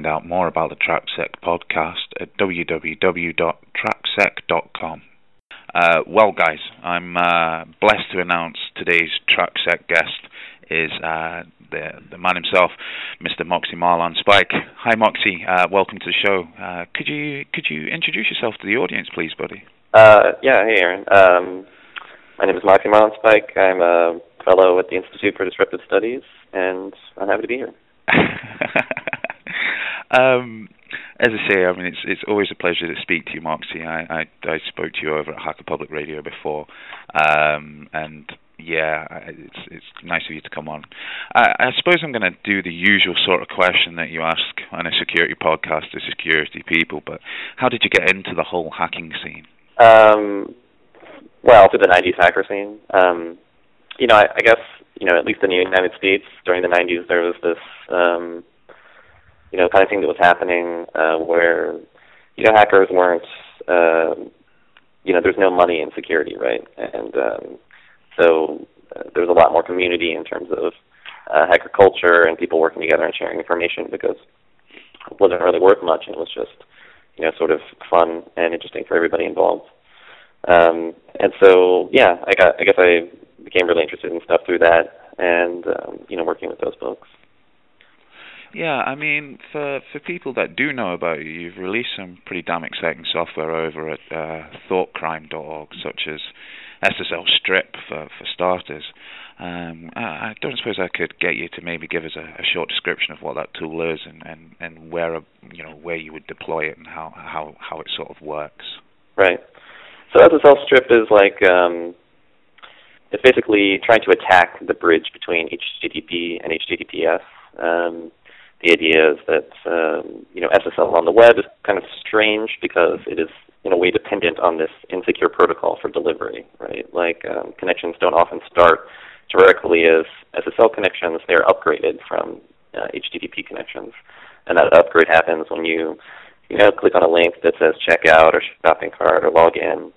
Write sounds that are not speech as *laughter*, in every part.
find out more about the Tracsec podcast at www.tracsec.com. Uh, well, guys, I'm uh, blessed to announce today's Tracsec guest is uh, the the man himself, Mr. Moxie Marlinspike. Hi, Moxie. Uh, welcome to the show. Uh, could you could you introduce yourself to the audience, please, buddy? Uh, yeah, hey, Aaron. Um, my name is Moxie Marlinspike. I'm a fellow at the Institute for Disruptive Studies, and I'm happy to be here. *laughs* *laughs* um, as I say, I mean, it's it's always a pleasure to speak to you, Moxie. I I, I spoke to you over at Hacker Public Radio before, um, and yeah, it's it's nice of you to come on. I, I suppose I'm going to do the usual sort of question that you ask on a security podcast to security people, but how did you get into the whole hacking scene? Um, well, through the '90s hacker scene. Um, you know, I, I guess you know, at least in the United States during the '90s, there was this um, you know kind of thing that was happening uh, where you know hackers weren't. Uh, you know, there's no money in security, right? And um, so uh, there's a lot more community in terms of uh, hacker culture and people working together and sharing information because it wasn't really worth much and it was just you know sort of fun and interesting for everybody involved. Um, and so yeah, I got I guess I became really interested in stuff through that and um, you know working with those folks. Yeah, I mean, for for people that do know about you, you've released some pretty damn exciting software over at uh, thoughtcrime.org, such as SSL Strip for, for starters. Um, I, don't suppose I could get you to maybe give us a, a short description of what that tool is and, and, and where a, you know where you would deploy it and how, how, how it sort of works. Right. So SSL Strip is like um, it's basically trying to attack the bridge between HTTP and HTTPS. Um, the idea is that um, you know SSL on the web is kind of strange because it is in a way dependent on this insecure protocol for delivery, right? Like um, connections don't often start directly as SSL connections; they're upgraded from uh, HTTP connections, and that upgrade happens when you you know click on a link that says checkout or shopping cart or login,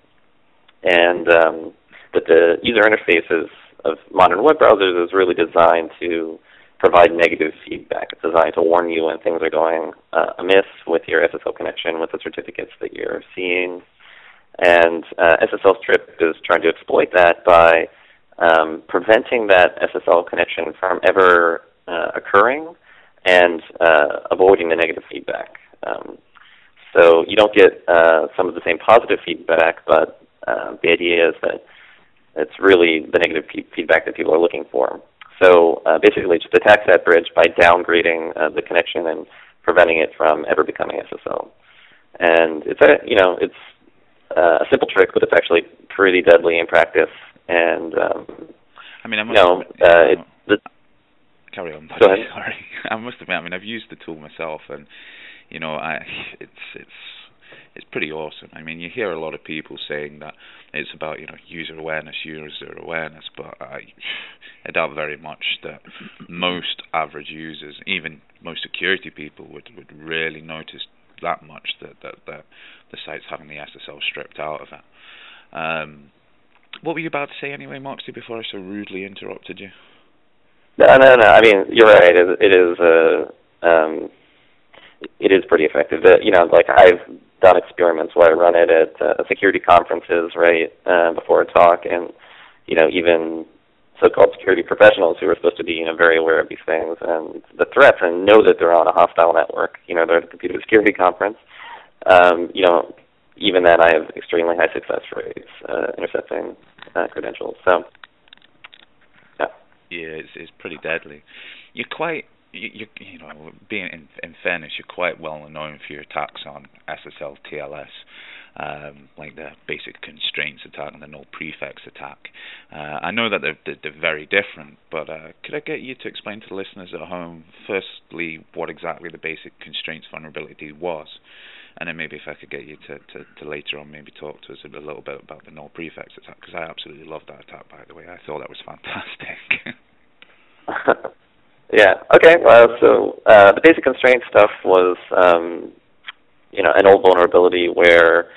and um, that the user interfaces of modern web browsers is really designed to provide negative feedback. It's designed to warn you when things are going uh, amiss with your SSL connection, with the certificates that you're seeing. And uh, SSL Strip is trying to exploit that by um, preventing that SSL connection from ever uh, occurring and uh, avoiding the negative feedback. Um, so you don't get uh, some of the same positive feedback, but uh, the idea is that it's really the negative feedback that people are looking for. So uh, basically, just attacks that bridge by downgrading uh, the connection and preventing it from ever becoming SSL. And it's a you know it's uh, a simple trick, but it's actually pretty deadly in practice. And um, I mean, I must you know, admit, uh, it, the, carry on. *laughs* Sorry, I must admit. I mean, I've used the tool myself, and you know, I it's it's pretty awesome. I mean, you hear a lot of people saying that it's about you know user awareness, user awareness, but I, I doubt very much that most average users, even most security people, would would really notice that much that that, that the site's having the SSL stripped out of it. Um, what were you about to say anyway, Moxie, before I so rudely interrupted you? No, no, no. I mean, you're right. It, is. Uh, um, it is pretty effective. you know, like I've done experiments where I run it at uh, security conferences, right, uh, before a talk, and you know, even so-called security professionals who are supposed to be, you know, very aware of these things and the threats and know that they're on a hostile network. You know, they're at a computer security conference. Um, you know, even then, I have extremely high success rates uh, intercepting uh, credentials. So, yeah. Yeah, it's, it's pretty deadly. You're quite you, you, you know, being in, in fairness, you're quite well known for your attacks on SSL TLS, um, like the basic constraints attack and the null prefix attack. Uh, I know that they're, they're, they're very different, but uh, could I get you to explain to the listeners at home, firstly, what exactly the basic constraints vulnerability was? And then maybe if I could get you to, to, to later on maybe talk to us a little bit about the null prefix attack, because I absolutely love that attack, by the way. I thought that was fantastic. *laughs* *laughs* Yeah. Okay. Well, so uh, the basic constraint stuff was, um, you know, an old vulnerability where,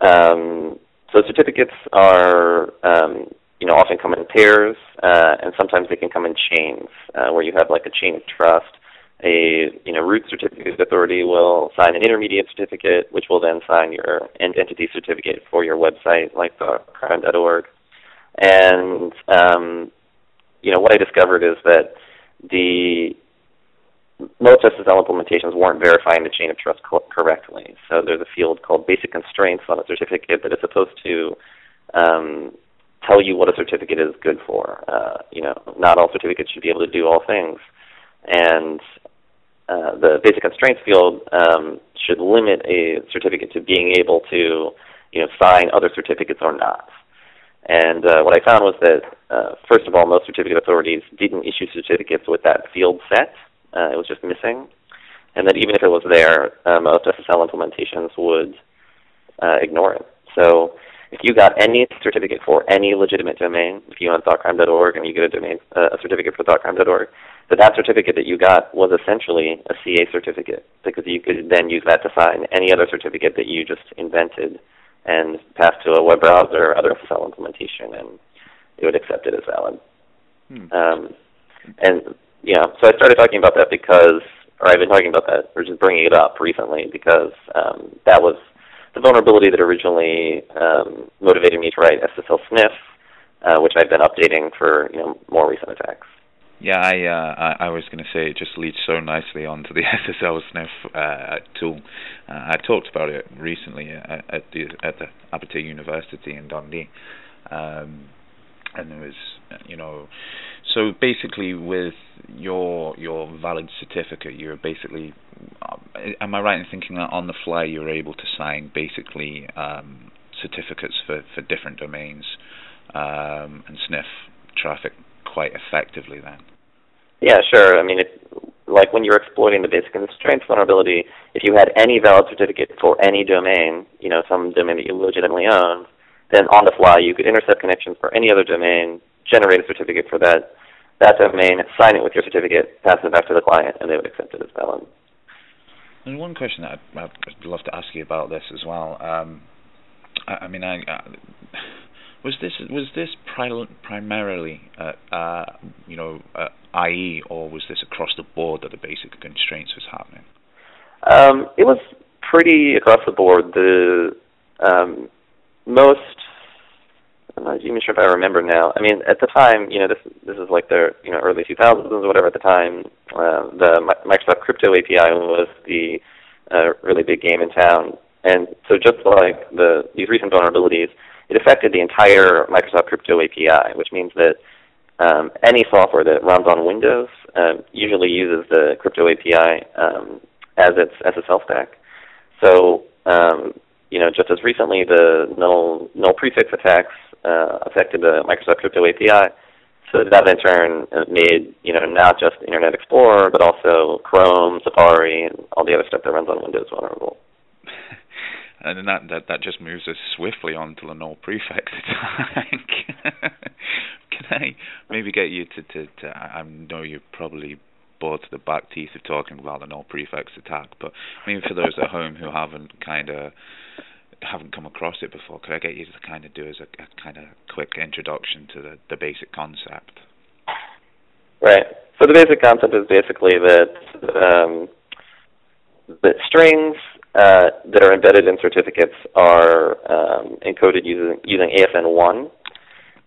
um, so certificates are, um, you know, often come in pairs, uh, and sometimes they can come in chains, uh, where you have like a chain of trust. A you know root certificate authority will sign an intermediate certificate, which will then sign your end entity certificate for your website, like the crime.org. And um, you know what I discovered is that the most SSL implementations weren't verifying the chain of trust co- correctly. So there's a field called basic constraints on a certificate that is supposed to um, tell you what a certificate is good for. Uh, you know, not all certificates should be able to do all things, and uh, the basic constraints field um, should limit a certificate to being able to, you know, sign other certificates or not. And uh, what I found was that, uh, first of all, most certificate authorities didn't issue certificates with that field set. Uh, it was just missing. And that even if it was there, uh, most SSL implementations would uh, ignore it. So if you got any certificate for any legitimate domain, if you on thoughtcrime.org and you get a domain uh, a certificate for thoughtcrime.org, that that certificate that you got was essentially a CA certificate because you could then use that to sign any other certificate that you just invented and pass to a web browser or other SSL implementation, and it would accept it as valid. Hmm. Um, and yeah, so I started talking about that because, or I've been talking about that, or just bringing it up recently because um, that was the vulnerability that originally um, motivated me to write SSL Sniff, uh, which I've been updating for you know more recent attacks. Yeah, I uh, I, I was going to say it just leads so nicely onto the *laughs* SSL Sniff uh, tool. Uh, I talked about it recently at, at the at the Abertay University in Dundee, um, and there was you know, so basically with your your valid certificate, you're basically am I right in thinking that on the fly you're able to sign basically um, certificates for, for different domains um, and sniff traffic quite effectively then? Yeah, sure. I mean, if, like when you're exploiting the basic constraints vulnerability, if you had any valid certificate for any domain, you know, some domain that you legitimately own, then on the fly you could intercept connections for any other domain, generate a certificate for that that domain, sign it with your certificate, pass it back to the client, and they would accept it as valid. And one question that I'd, I'd love to ask you about this as well. Um, I, I, mean, I, uh, was this was this pri- primarily uh, uh, you know uh, IE or was this across the board that the basic constraints was happening? Um, it was pretty across the board. The um, most I'm not even sure if I remember now. I mean, at the time, you know, this this is like the you know early 2000s or whatever. At the time, uh, the Microsoft Crypto API was the uh, really big game in town, and so just like the these recent vulnerabilities, it affected the entire Microsoft Crypto API, which means that um, any software that runs on Windows um, usually uses the Crypto API um, as its SSL stack. So um, you know, just as recently, the null null prefix attacks uh, affected the Microsoft Crypto API. So that in turn uh, made you know not just Internet Explorer, but also Chrome, Safari, and all the other stuff that runs on Windows vulnerable. And that, that that just moves us swiftly on to the null prefix attack. Can I maybe get you to, to, to I know you're probably bored to the back teeth of talking about the null prefix attack, but maybe for those at home who haven't kind of haven't come across it before, could I get you to kind of do as a, a kind of quick introduction to the, the basic concept? Right. So the basic concept is basically that um, that strings uh, that are embedded in certificates are um, encoded using using ASN1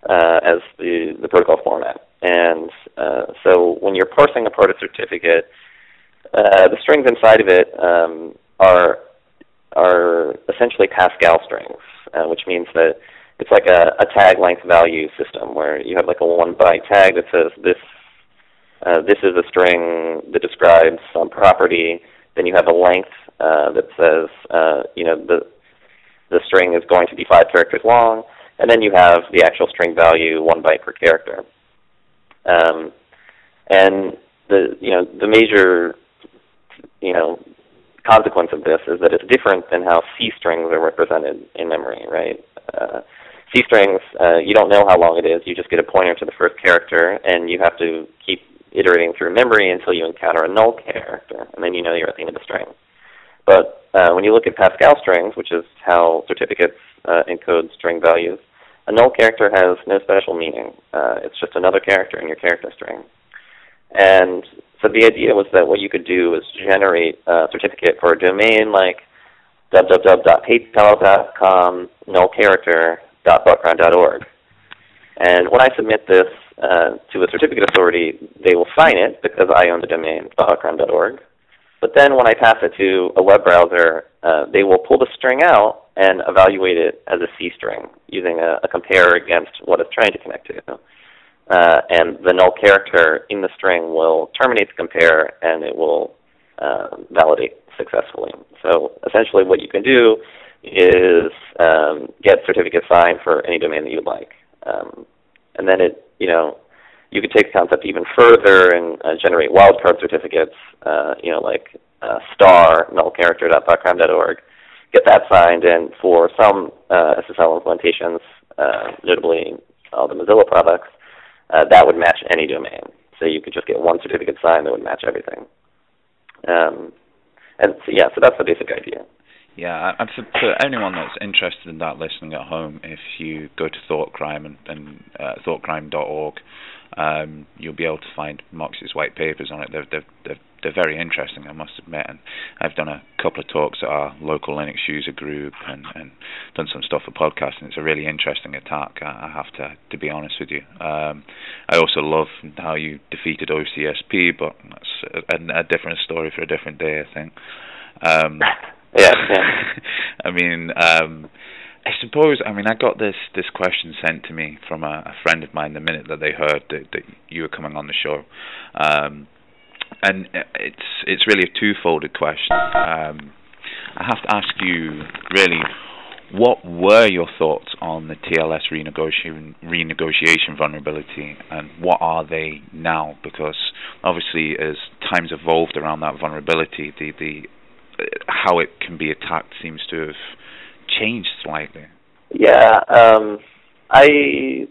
uh, as the the protocol format. And uh, so when you're parsing apart a certificate, uh, the strings inside of it um, are are essentially Pascal strings, uh, which means that it's like a, a tag length value system where you have like a one byte tag that says this uh, this is a string that describes some property. Then you have a length uh, that says uh, you know the the string is going to be five characters long, and then you have the actual string value one byte per character. Um, and the you know the major you know consequence of this is that it's different than how C strings are represented in memory, right? Uh, C strings, uh, you don't know how long it is. You just get a pointer to the first character, and you have to keep iterating through memory until you encounter a null character, and then you know you're at the end of the string. But uh, when you look at Pascal strings, which is how certificates uh, encode string values, a null character has no special meaning. Uh, it's just another character in your character string. And so the idea was that what you could do is generate a certificate for a domain like www.paypal.com null character.bookground.org. And when I submit this uh, to a certificate authority, they will sign it because I own the domain bookground.org. But then when I pass it to a web browser, uh, they will pull the string out and evaluate it as a C string using a, a compare against what it's trying to connect to. Uh, and the null character in the string will terminate the compare and it will uh, validate successfully. So essentially what you can do is um, get certificate signed for any domain that you'd like. Um, and then it, you know, you could take the concept even further and uh, generate wildcard certificates, uh, you know, like uh, star nullcharacter.bookground.org, get that signed, and for some uh, SSL implementations, uh, notably all the Mozilla products, uh, that would match any domain. So you could just get one certificate signed that would match everything. Um, and so, yeah, so that's the basic idea. Yeah, and for, for anyone that's interested in that listening at home, if you go to ThoughtCrime and, and uh, thoughtcrime.org, um, you'll be able to find Moxie's white papers on it. They're, they're, they're, they're very interesting, I must admit. And I've done a couple of talks at our local Linux user group and, and done some stuff for podcasting. It's a really interesting attack, I have to, to be honest with you. Um, I also love how you defeated OCSP, but that's a, a different story for a different day, I think. Um, yeah. *laughs* I mean, um, I suppose. I mean, I got this this question sent to me from a, a friend of mine the minute that they heard that, that you were coming on the show, um, and it's it's really a two-folded question. Um, I have to ask you, really, what were your thoughts on the TLS renegotiation, renegotiation vulnerability, and what are they now? Because obviously, as times evolved around that vulnerability, the the how it can be attacked seems to have changed slightly. Yeah, um, I.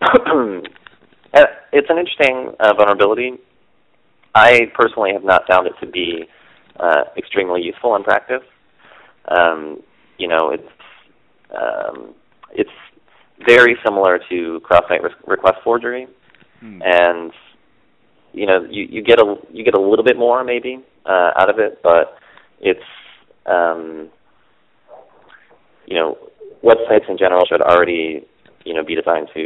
*clears throat* Uh, it's an interesting uh, vulnerability. I personally have not found it to be uh, extremely useful in practice. Um, you know, it's um, it's very similar to cross-site re- request forgery, hmm. and you know, you, you get a you get a little bit more maybe uh, out of it, but it's um, you know websites in general should already you know be designed to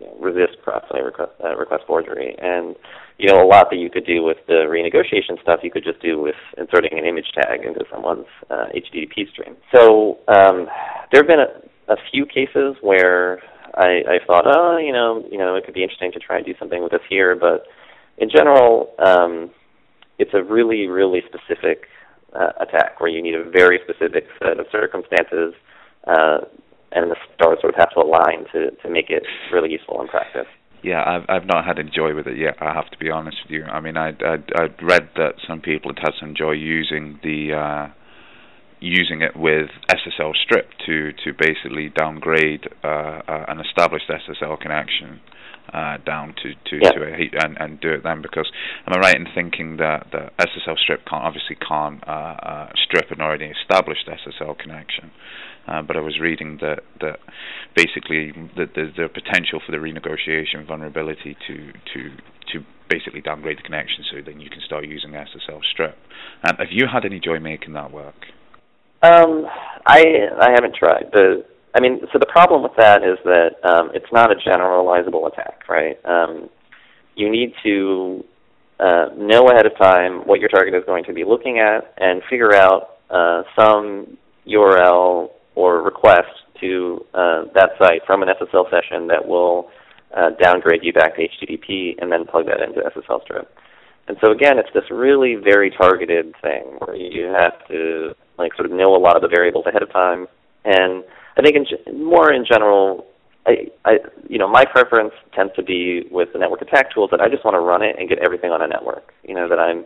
you know, resist cross-site request, uh, request forgery, and you know a lot that you could do with the renegotiation stuff you could just do with inserting an image tag into someone's uh, HTTP stream. So um, there have been a, a few cases where I, I thought, oh, you know, you know, it could be interesting to try and do something with this here, but in general, um, it's a really, really specific uh, attack where you need a very specific set of circumstances, uh, and the stars sort of have to align to to make it really useful in practice. Yeah, I've I've not had any joy with it yet. I have to be honest with you. I mean, I I I'd read that some people had had some joy using the uh, using it with SSL strip to to basically downgrade uh, uh, an established SSL connection uh, down to to, to a heat and, and do it then because am I right in thinking that the SSL strip can't obviously can't uh, uh, strip an already established SSL connection, uh, but I was reading that that basically that there's the potential for the renegotiation vulnerability to to to basically downgrade the connection so then you can start using SSL strip. Um, have you had any joy making that work? Um, I I haven't tried. The I mean, so the problem with that is that um, it's not a generalizable attack, right? Um, you need to uh, know ahead of time what your target is going to be looking at and figure out uh, some URL or request to uh, that site from an SSL session that will uh, downgrade you back to HTTP and then plug that into SSL strip. And so again, it's this really very targeted thing where you have to like sort of know a lot of the variables ahead of time and I think in, more in general, I, I, you know, my preference tends to be with the network attack tools that I just want to run it and get everything on a network. You know, that I'm,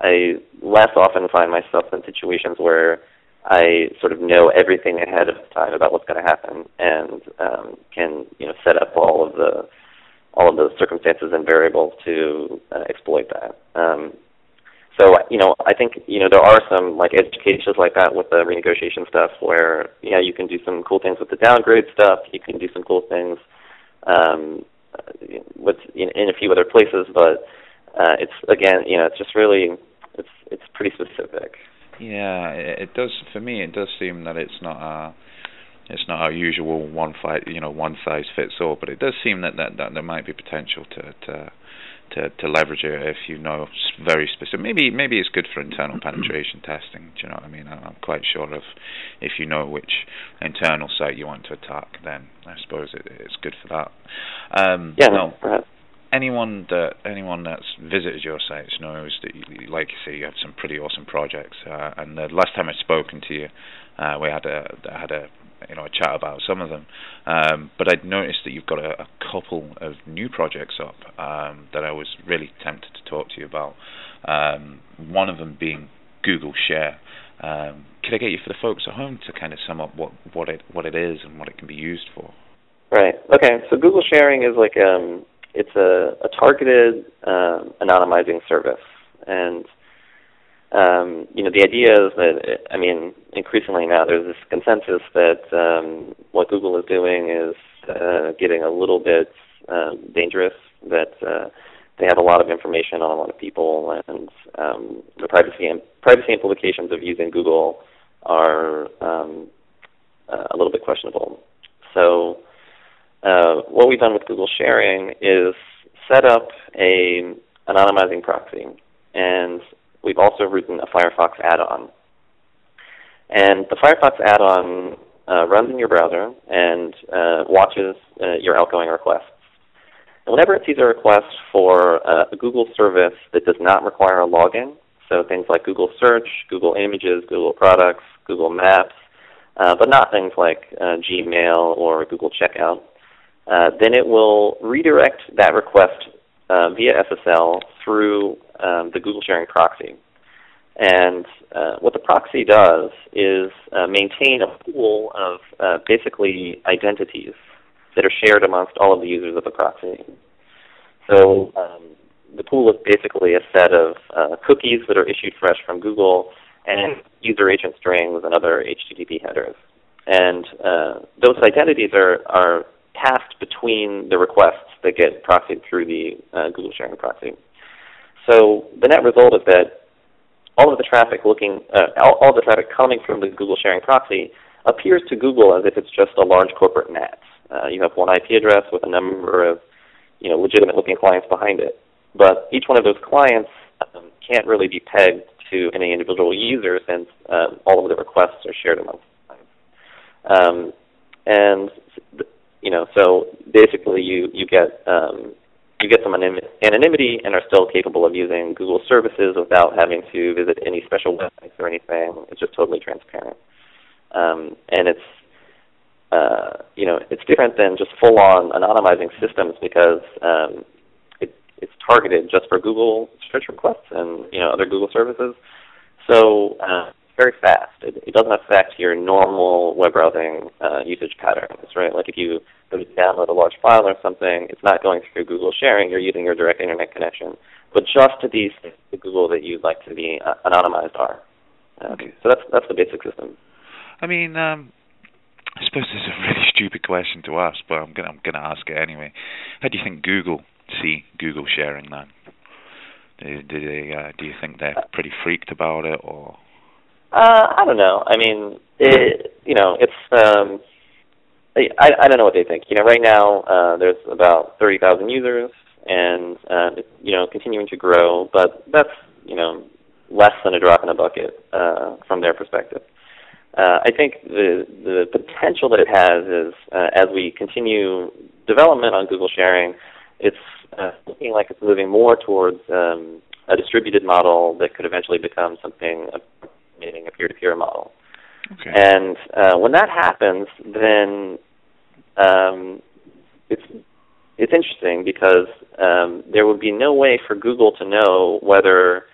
I less often find myself in situations where I sort of know everything ahead of time about what's going to happen and um, can, you know, set up all of the all of those circumstances and variables to uh, exploit that. Um, so you know, I think you know there are some like edge cases like that with the renegotiation stuff where yeah, you can do some cool things with the downgrade stuff. You can do some cool things um, with in, in a few other places, but uh, it's again, you know, it's just really it's it's pretty specific. Yeah, it, it does for me. It does seem that it's not a it's not our usual one fight, you know, one size fits all. But it does seem that, that, that there might be potential to to to, to leverage it if you know very specific. Maybe maybe it's good for internal *clears throat* penetration testing. Do you know what I mean? I'm quite sure of if you know which internal site you want to attack, then I suppose it, it's good for that. Um, yeah, no, perhaps anyone that anyone that's visited your sites knows that, you, like you say, you have some pretty awesome projects. Uh, and the last time I'd spoken to you, uh, we had a had a you know a chat about some of them. Um, but I'd noticed that you've got a, a couple of new projects up um, that I was really tempted to talk to you about. Um, one of them being Google Share. Um, could I get you for the folks at home to kind of sum up what what it what it is and what it can be used for? Right. Okay. So Google Sharing is like um, it's a, a targeted um, anonymizing service, and um, you know the idea is that I mean increasingly now there's this consensus that um, what Google is doing is uh, getting a little bit um, dangerous. That uh, they have a lot of information on a lot of people, and um, the privacy and privacy implications of using Google are um, uh, a little bit questionable. So uh, what we've done with Google Sharing is set up a anonymizing proxy, and we've also written a Firefox add-on. And the Firefox add-on uh, runs in your browser and uh, watches uh, your outgoing requests. And whenever it sees a request for uh, a Google service that does not require a login, so things like Google Search, Google Images, Google Products, Google Maps, uh, but not things like uh, Gmail or Google Checkout, then it will redirect that request uh, via SSL through um, the Google Sharing proxy. And uh, what the proxy does is uh, maintain a pool of uh, basically identities that are shared amongst all of the users of the proxy. So um, the pool is basically a set of cookies that are issued fresh from Google and user agent strings and other HTTP headers. And those identities are, are passed between the requests that get proxied through the uh, Google sharing proxy. So the net result is that all of the traffic looking, uh, all, all the traffic coming from the Google sharing proxy appears to Google as if it's just a large corporate NAT. Uh, you have one IP address with a number of, you know, legitimate-looking clients behind it, but each one of those clients um, can't really be pegged to any individual user since um, all of the requests are shared amongst clients. Um, and you know, so basically you you get um, you get some anonymity and are still capable of using Google services without having to visit any special websites or anything. It's just totally transparent, um, and it's uh, you know it's different than just full-on anonymizing systems because um, it, it's targeted just for Google search requests and you know other Google services. So uh, very fast. It, it doesn't affect your normal web browsing uh, usage patterns, right? Like if you download a large file or something, it's not going through Google sharing. You're using your direct internet connection. But just to these the Google that you'd like to be uh, anonymized are. Uh, okay. So that's that's the basic system. I mean, um, I suppose this is a really *laughs* stupid question to ask, but I'm gonna I'm gonna ask it anyway. How do you think Google see Google sharing then? Do, do they uh, do you think they're pretty freaked about it, or uh, I don't know. I mean, it, you know, it's um, I I don't know what they think. You know, right now uh, there's about thirty thousand users, and uh, it's, you know, continuing to grow, but that's you know less than a drop in a bucket uh, from their perspective. Uh, I think the the potential that it has is uh, as we continue development on Google Sharing, it's uh, looking like it's moving more towards um, a distributed model that could eventually become something meaning a peer-to-peer model. Okay. And uh, when that happens, then um, it's it's interesting because um, there would be no way for Google to know whether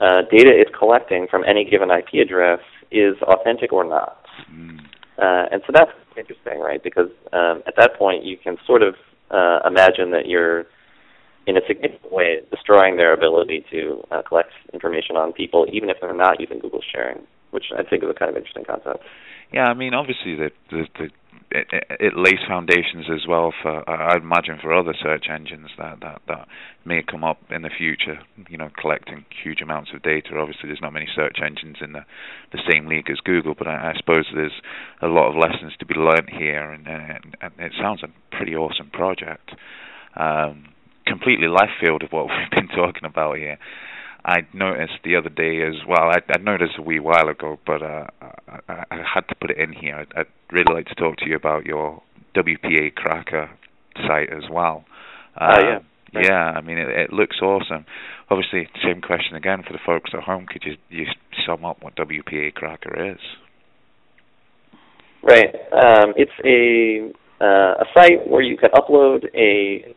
uh, data it's collecting from any given IP address is authentic or not. Mm. Uh, and so that's interesting, right? Because um, at that point, you can sort of uh, imagine that you're in a significant way, destroying their ability to uh, collect information on people, even if they're not using Google sharing, which I think is a kind of interesting concept. Yeah, I mean, obviously the the, the it, it, lays foundations as well for I'd imagine for other search engines that, that that may come up in the future. You know, collecting huge amounts of data. Obviously, there's not many search engines in the the same league as Google, but I, I suppose there's a lot of lessons to be learnt here, and, and, and it sounds a pretty awesome project. Um, completely left field of what *laughs* we've been talking about here. I noticed the other day as well. I, I noticed a wee while ago, but uh, I, I had to put it in here. I'd, I'd really like to talk to you about your WPA Cracker site as well. Oh uh, yeah. Yeah, I mean it, it looks awesome. Obviously, same question again for the folks at home. Could you you sum up what WPA Cracker is? Right. Um, it's a uh, a site where you can upload a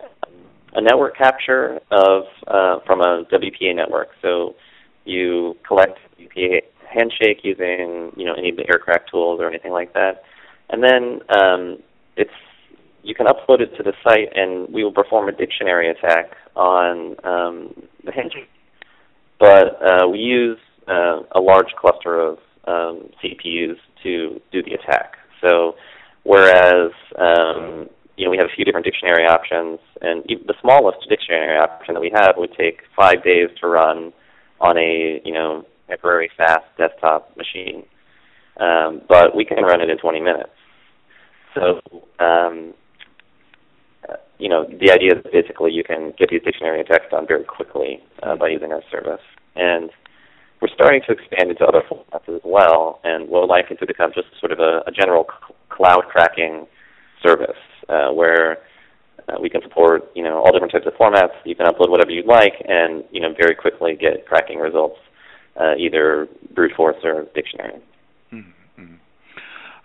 a network capture of uh, from a WPA network. So you collect WPA handshake using you know any of the aircrack tools or anything like that, and then um, it's you can upload it to the site, and we will perform a dictionary attack on um, the handshake. But uh, we use uh, a large cluster of um, CPUs to do the attack. So whereas um, you know, we have a few different dictionary options, and the smallest dictionary option that we have would take five days to run on a, you know, temporary fast desktop machine. Um, but we can run it in 20 minutes. So, um, you know, the idea is basically you can get these dictionary attacks done very quickly uh, by using our service. And we're starting to expand into other formats as well, and we'll like it to become just sort of a, a general c- cloud cracking service uh, where uh, we can support you know all different types of formats. You can upload whatever you'd like, and you know very quickly get cracking results, uh, either brute force or dictionary. Mm-hmm.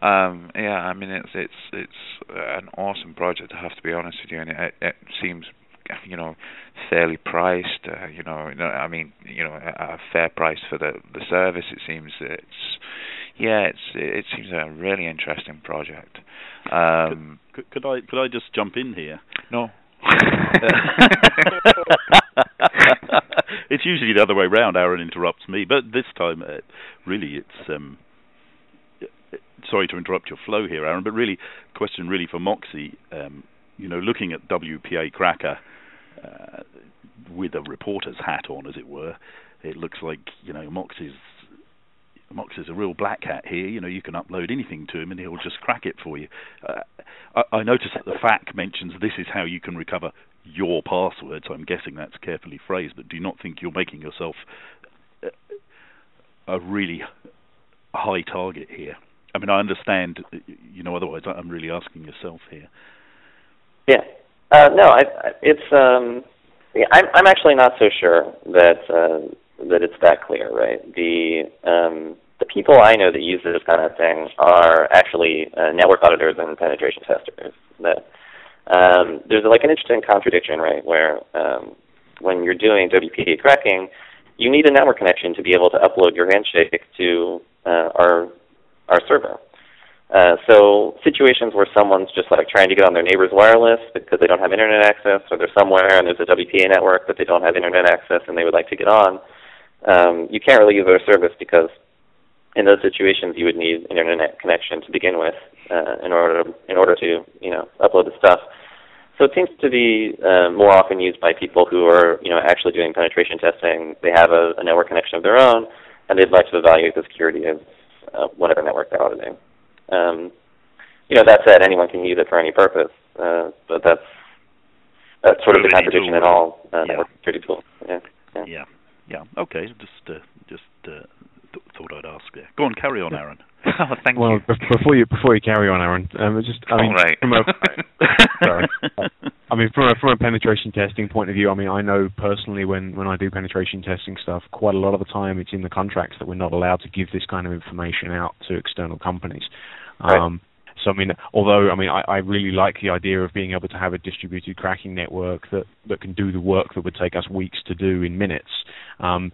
Um, yeah, I mean it's it's it's an awesome project. I have to be honest with you, and it, it seems you know fairly priced. Uh, you know, I mean you know a, a fair price for the the service. It seems it's yeah, it's it seems a really interesting project. Um, could, could, I could I just jump in here? No. *laughs* it's usually the other way around. Aaron interrupts me, but this time, uh, really, it's. Um, sorry to interrupt your flow here, Aaron, but really, question really for Moxie. Um, you know, looking at WPA Cracker uh, with a reporter's hat on, as it were, it looks like you know Moxie's Mox is a real black hat here. You know, you can upload anything to him and he'll just crack it for you. Uh, I, I notice that the FAQ mentions this is how you can recover your password, so I'm guessing that's carefully phrased, but do not think you're making yourself a really high target here. I mean, I understand, you know, otherwise I'm really asking yourself here. Yeah. Uh, no, I, it's, um, yeah, I'm, I'm actually not so sure that, uh, that it's that clear, right? The um, the people I know that use this kind of thing are actually uh, network auditors and penetration testers. That um, there's like an interesting contradiction, right? Where um, when you're doing WPA cracking, you need a network connection to be able to upload your handshake to uh, our our server. Uh, so situations where someone's just like trying to get on their neighbor's wireless because they don't have internet access, or they're somewhere and there's a WPA network but they don't have internet access and they would like to get on, um, you can't really use our service because in those situations you would need an internet connection to begin with uh, in order to, in order to you know upload the stuff. So it seems to be uh, more often used by people who are you know actually doing penetration testing. They have a, a network connection of their own, and they'd like to evaluate the security of uh, whatever network they're auditing. Um, you know that said, anyone can use it for any purpose, uh, but that's that's sort of the contradiction in all uh, yeah. network security tools. Yeah. yeah. yeah. Yeah. Okay. Just uh, just uh, thought I'd ask there. Go on, carry on, Aaron. *laughs* oh, thank well, you. Well, before you before you carry on, Aaron, um, just I mean, right. from a *laughs* *laughs* sorry, I mean from a from a penetration testing point of view, I mean I know personally when when I do penetration testing stuff, quite a lot of the time it's in the contracts that we're not allowed to give this kind of information out to external companies. Right. Um, so I mean, although I mean, I, I really like the idea of being able to have a distributed cracking network that that can do the work that would take us weeks to do in minutes. Um,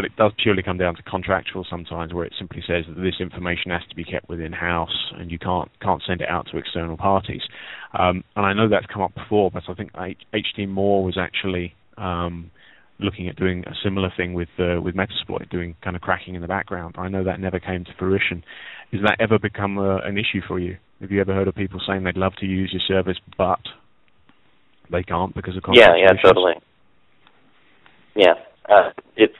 but it does purely come down to contractual sometimes, where it simply says that this information has to be kept within house and you can't can't send it out to external parties. Um, and I know that's come up before, but I think HD Moore was actually um, looking at doing a similar thing with uh, with Metasploit, doing kind of cracking in the background. I know that never came to fruition. Has that ever become a, an issue for you? Have you ever heard of people saying they'd love to use your service, but they can't because of yeah, yeah, issues? totally. Yeah, uh, it's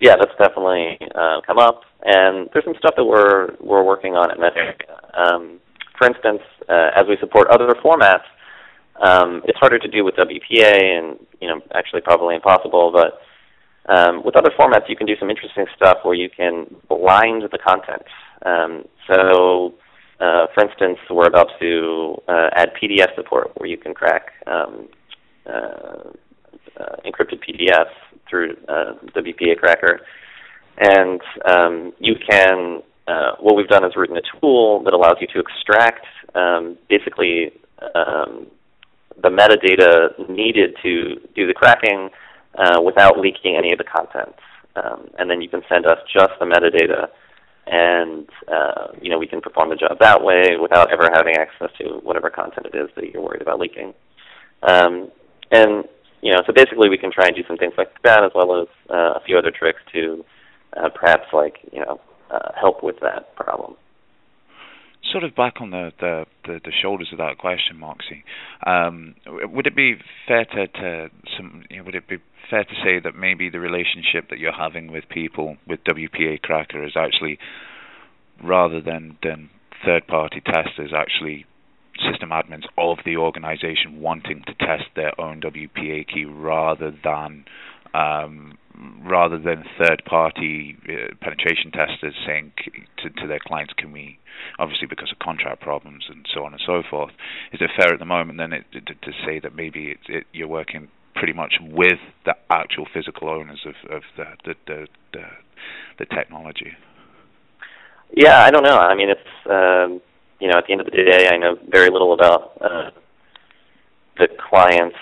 yeah, that's definitely uh, come up, and there's some stuff that we're we're working on at Metric. Um, for instance, uh, as we support other formats, um, it's harder to do with WPA, and you know, actually probably impossible. But um, with other formats, you can do some interesting stuff where you can blind the content. Um, so, uh, for instance, we're about to uh, add PDF support, where you can crack um, uh, uh encrypted PDFs through uh, WPA Cracker, and um, you can. Uh, what we've done is written a tool that allows you to extract um, basically um, the metadata needed to do the cracking uh, without leaking any of the content. Um, and then you can send us just the metadata, and uh, you know we can perform the job that way without ever having access to whatever content it is that you're worried about leaking. Um, and you know, so basically we can try and do some things like that, as well as uh, a few other tricks to uh, perhaps like you know uh, help with that problem sort of back on the, the, the, the shoulders of that question, Moxie. Um, would it be fair to, to some, you know, would it be fair to say that maybe the relationship that you're having with people with WPA Cracker is actually rather than than third party testers actually system admins of the organization wanting to test their own WPA key rather than um, rather than third-party uh, penetration testers saying to, to, their clients, "Can we?" Obviously, because of contract problems and so on and so forth. Is it fair at the moment then it, to, to, say that maybe it, it, you're working pretty much with the actual physical owners of, of the, the, the, the, the technology? Yeah, I don't know. I mean, it's um, you know, at the end of the day, I know very little about uh, the clients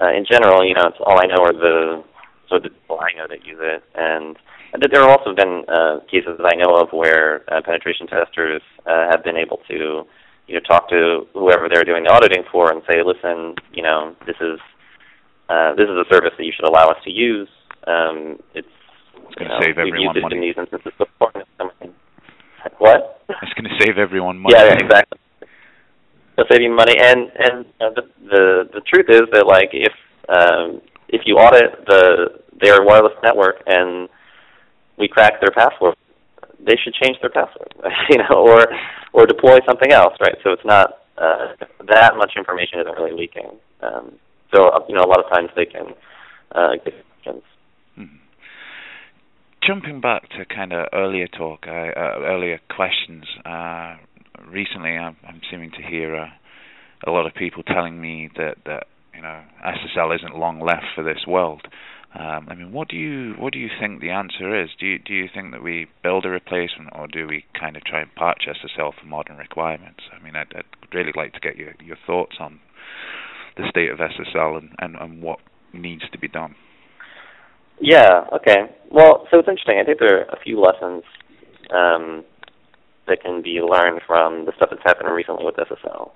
uh, in general. You know, it's all I know are the so the people I know that use it. And there have also been uh, cases that I know of where uh, penetration testers uh, have been able to, you know, talk to whoever they're doing the auditing for and say, listen, you know, this is uh, this is a service that you should allow us to use. Um, it's it's going to save everyone money. In these instances before. What? It's going to save everyone money. Yeah, exactly. It'll save you money, and and uh, the the the truth is that like if um, if you audit the their wireless network and we crack their password, they should change their password, *laughs* you know, or or deploy something else, right? So it's not uh, that much information isn't really leaking. Um, so you know, a lot of times they can uh, get. Jumping back to kind of earlier talk, uh, uh, earlier questions. Uh, recently, I'm, I'm seeming to hear uh, a lot of people telling me that that you know SSL isn't long left for this world. Um, I mean, what do you what do you think the answer is? Do you do you think that we build a replacement, or do we kind of try and patch SSL for modern requirements? I mean, I'd, I'd really like to get your your thoughts on the state of SSL and, and, and what needs to be done. Yeah. Okay. Well, so it's interesting. I think there are a few lessons um, that can be learned from the stuff that's happened recently with SSL.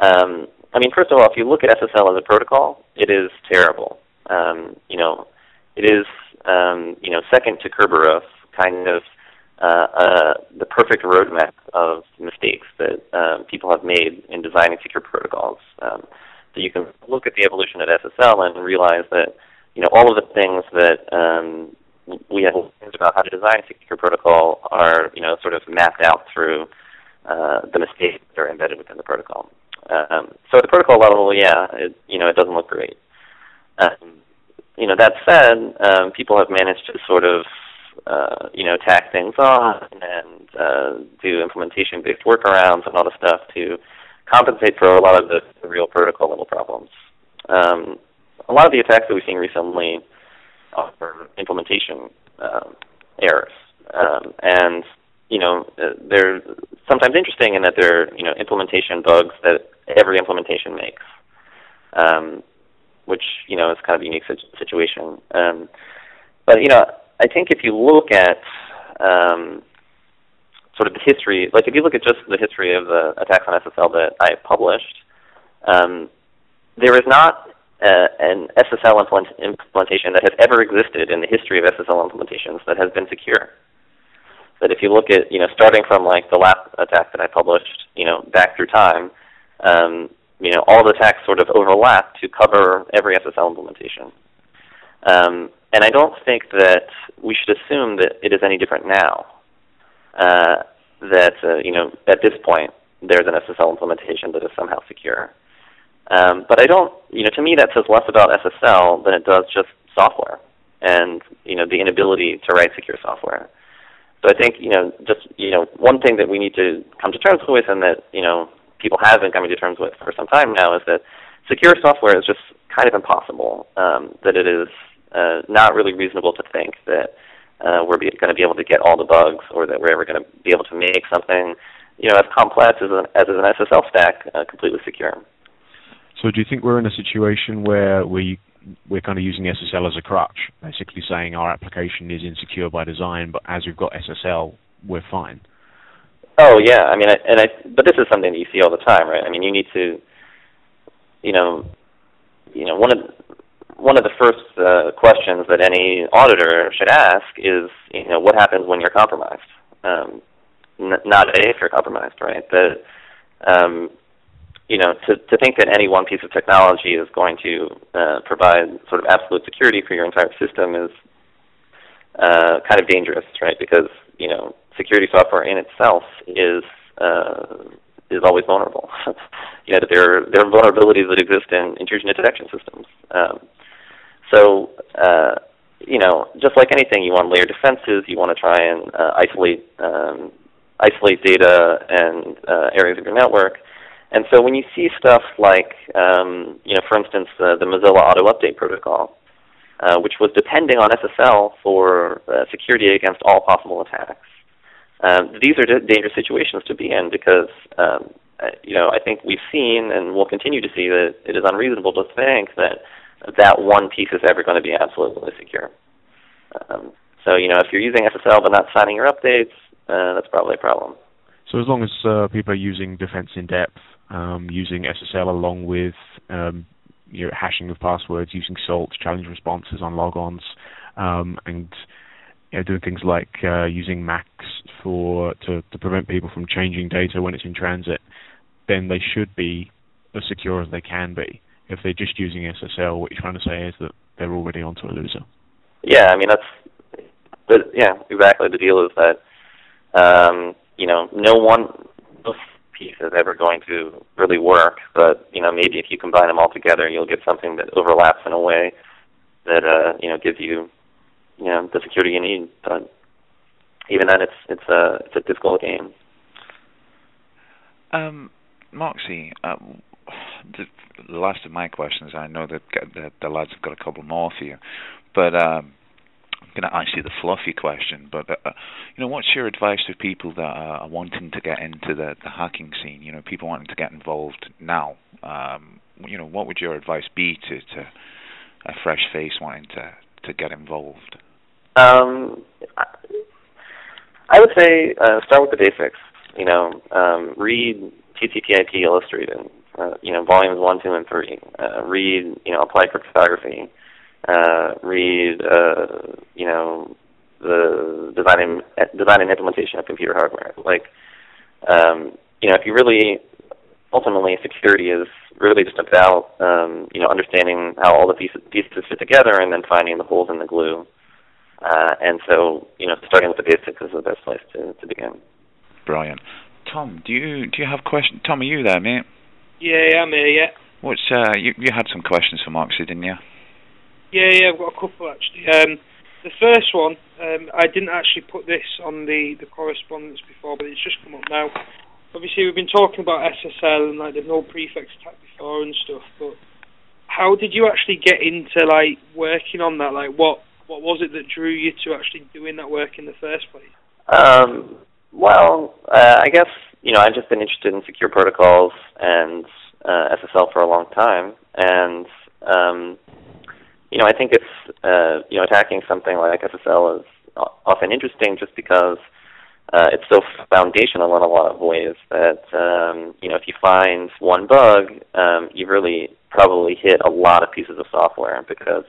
Um, I mean, first of all, if you look at SSL as a protocol, it is terrible um, you know, it is um, you know second to Kerberos, kind of uh, uh, the perfect roadmap of mistakes that um, people have made in designing secure protocols. Um, so you can look at the evolution of SSL and realize that you know all of the things that um, we have learned about how to design secure protocol are you know sort of mapped out through uh, the mistakes that are embedded within the protocol. Um, so at the protocol level, yeah, it, you know it doesn't look great. Um, you know, that said, um, people have managed to sort of, uh, you know, tack things on and uh, do implementation-based workarounds and all the stuff to compensate for a lot of the, real protocol level problems. Um, a lot of the attacks that we've seen recently are implementation um, errors, um, and you know, they're sometimes interesting in that they're you know implementation bugs that every implementation makes. Um, which you know is kind of a unique situation. Um, but you know, I think if you look at um, sort of the history, like if you look at just the history of the attacks on SSL that I published, there is not uh, an SSL implement- implementation that has ever existed in the history of SSL implementations that has been secure. That if you look at, you know, starting from like the last attack that I published, you know, back through time, um, you know, all the attacks sort of overlap to cover every SSL implementation. Um, and I don't think that we should assume that it is any different now. Uh, that uh, you know, at this point, there's an SSL implementation that is somehow secure. Um, but I don't, you know, to me that says less about SSL than it does just software and you know the inability to write secure software. So I think you know just you know one thing that we need to come to terms with, and that you know people have been coming to terms with for some time now, is that secure software is just kind of impossible. Um, that it is uh, not really reasonable to think that uh, we're going to be able to get all the bugs, or that we're ever going to be able to make something, you know, as complex as an, as an SSL stack uh, completely secure. So, do you think we're in a situation where we we're kind of using SSL as a crutch, basically saying our application is insecure by design, but as we've got SSL, we're fine? Oh yeah, I mean, I, and I, but this is something that you see all the time, right? I mean, you need to, you know, you know, one of one of the first uh, questions that any auditor should ask is, you know, what happens when you're compromised? Um, n- not if you're compromised, right? That, um, you know, to, to think that any one piece of technology is going to uh, provide sort of absolute security for your entire system is uh, kind of dangerous, right? Because you know, security software in itself is uh, is always vulnerable. *laughs* you know, that there are, there are vulnerabilities that exist in intrusion detection systems. Um, so, uh, you know, just like anything, you want to layer defenses. You want to try and uh, isolate um, isolate data and uh, areas of your network. And so, when you see stuff like, um, you know, for instance, uh, the Mozilla Auto Update protocol, uh, which was depending on SSL for uh, security against all possible attacks, um, these are dangerous situations to be in because, um, uh, you know, I think we've seen and will continue to see that it is unreasonable to think that that one piece is ever going to be absolutely secure. Um, so, you know, if you're using SSL but not signing your updates, uh, that's probably a problem. So as long as uh, people are using defense in depth, um, using SSL along with um, hashing of passwords, using SALT, challenge responses on logons, um, and you know, doing things like uh, using MACs for to, to prevent people from changing data when it's in transit, then they should be as secure as they can be. If they're just using SSL, what you're trying to say is that they're already onto a loser. Yeah, I mean that's, the, yeah, exactly. The deal is that um, you know no one piece is ever going to really work, but you know maybe if you combine them all together, you'll get something that overlaps in a way that uh, you know gives you you know the security you need. But even then, it's it's a it's a difficult game. Um, Moxie, uh, the, last of my questions. I know that the, the lads have got a couple more for you, but um, I'm going to ask you the fluffy question. But uh, you know, what's your advice to people that are wanting to get into the, the hacking scene? You know, people wanting to get involved now. Um, you know, what would your advice be to, to a fresh face wanting to to get involved? Um, I would say uh, start with the basics. You know, um, read TCP/IP Illustrated. Uh, you know, volumes one, two, and three. Uh, read, you know, applied cryptography. Uh, read, uh, you know, the design and design and implementation of computer hardware. Like, um, you know, if you really ultimately security is really just about um, you know understanding how all the pieces, pieces fit together and then finding the holes in the glue. Uh, and so, you know, starting with the basics is the best place to, to begin. Brilliant. Tom, do you do you have questions? Tom, are you there, mate? Yeah, yeah, I'm here. Yeah. What's uh, you you had some questions for Moxie, didn't you? Yeah, yeah, I've got a couple actually. Um, the first one, um, I didn't actually put this on the the correspondence before, but it's just come up now. Obviously, we've been talking about SSL and like the null prefix attack before and stuff, but how did you actually get into like working on that? Like, what what was it that drew you to actually doing that work in the first place? Um, well, uh, I guess you know I've just been interested in secure protocols and uh, SSL for a long time, and um, you know, I think it's uh, you know attacking something like SSL is often interesting just because uh, it's so foundational in a lot of ways that um, you know if you find one bug, um, you really probably hit a lot of pieces of software because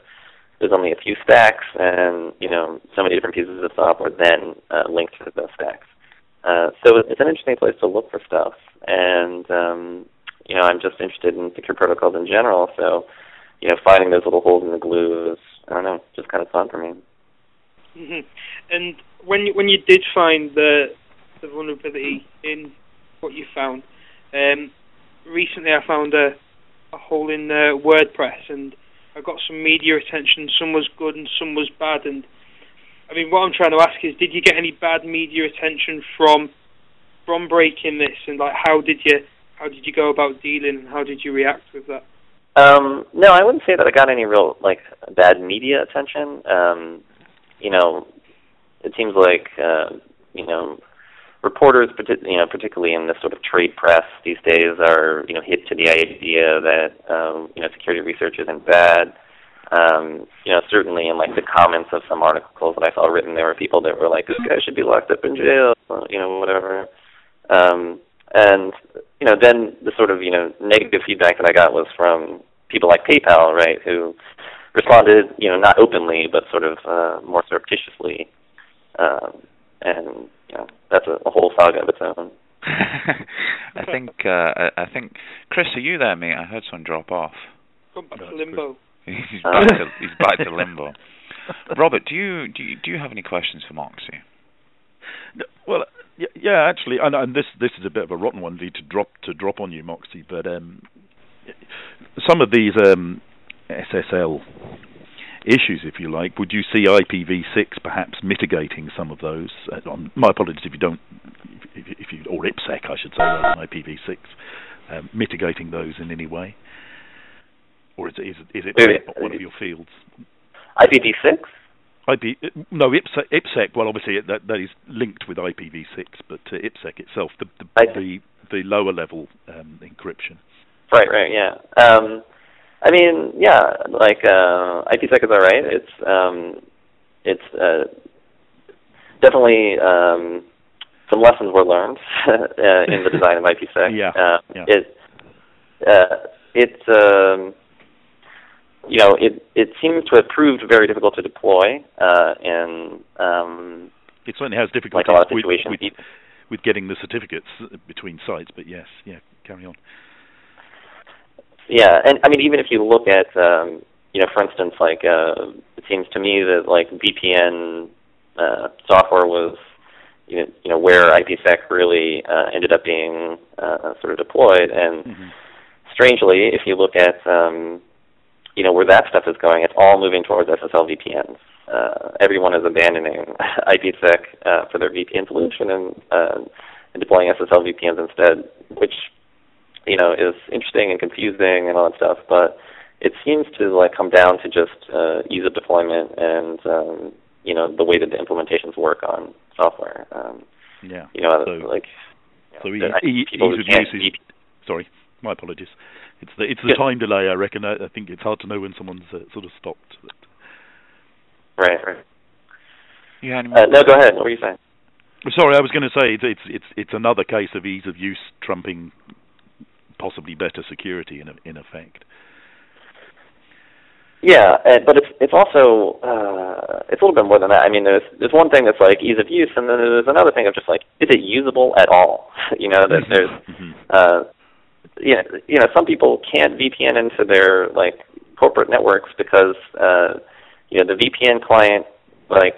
there's only a few stacks and you know so many different pieces of software then uh, linked to those stacks. Uh, so it's an interesting place to look for stuff, and um, you know I'm just interested in secure protocols in general. So you know finding those little holes in the glue is I don't know just kind of fun for me. Mm-hmm. And when you, when you did find the the vulnerability in what you found, um, recently I found a a hole in uh, WordPress and I got some media attention. Some was good and some was bad. And I mean, what I'm trying to ask is, did you get any bad media attention from from breaking this? And like, how did you how did you go about dealing? And how did you react with that? Um, no, I wouldn't say that I got any real like bad media attention. Um, you know, it seems like uh, you know reporters, you know, particularly in the sort of trade press these days, are you know hit to the idea that um, you know security research isn't bad. Um, you know, certainly in like the comments of some articles that I saw written, there were people that were like, "This guy should be locked up in jail," you know, whatever. Um, and you know, then the sort of you know negative feedback that I got was from people like PayPal, right, who responded, you know, not openly, but sort of uh, more surreptitiously. Um, and you know, that's a, a whole saga of its own. *laughs* I think uh, I, I think Chris, are you there, mate? I heard someone drop off. Come back to limbo. *laughs* he's back to he's back to limbo. *laughs* Robert, do you do you, do you have any questions for Moxie? Well, yeah, actually, and, and this this is a bit of a rotten one to drop to drop on you, Moxie. But um, some of these um, SSL issues, if you like. Would you see IPv6 perhaps mitigating some of those? Uh, my apologies if you don't, if, if you or IPsec, I should say, rather than IPv6, um, mitigating those in any way, or is it is, is it one of your fields? IPv6. IP, no, IPsec, IPsec. Well, obviously that that is linked with IPv6, but uh, IPsec itself, the the, the, the lower level um, encryption. Right, right, yeah. Um, I mean, yeah, like uh, IPsec is alright. It's um, it's uh, definitely um, some lessons were learned *laughs* uh, in the design of IPsec. yeah, uh, yeah. It uh, it um, you know it it seems to have proved very difficult to deploy uh, and um, it certainly has difficulties like with, with, with getting the certificates between sites. But yes, yeah, carry on. Yeah, and I mean, even if you look at, um, you know, for instance, like uh, it seems to me that like VPN uh, software was, you know, you know where IPsec really uh, ended up being uh, sort of deployed, and mm-hmm. strangely, if you look at, um, you know, where that stuff is going, it's all moving towards SSL VPNs. Uh, everyone is abandoning *laughs* IPsec uh, for their VPN solution and, uh, and deploying SSL VPNs instead, which you know is interesting and confusing and all that stuff, but it seems to like come down to just uh, ease of deployment and um, you know the way that the implementations work on software. Um, yeah. You know, so, like you know, e- ease of use is, sorry, my apologies. It's the it's the yeah. time delay. I reckon. I, I, think it's hard to know when someone's uh, sort of stopped. Right. Right. Yeah. Uh, no, go ahead. What were you saying? Sorry, I was going to say it's it's it's it's another case of ease of use trumping possibly better security in in effect. Yeah, uh, but it's it's also uh, it's a little bit more than that. I mean, there's there's one thing that's like ease of use, and then there's another thing of just like is it usable at all? *laughs* you know, that there's *laughs* mm-hmm. uh, you know, you know some people can't VPN into their like corporate networks because uh, you know the VPN client like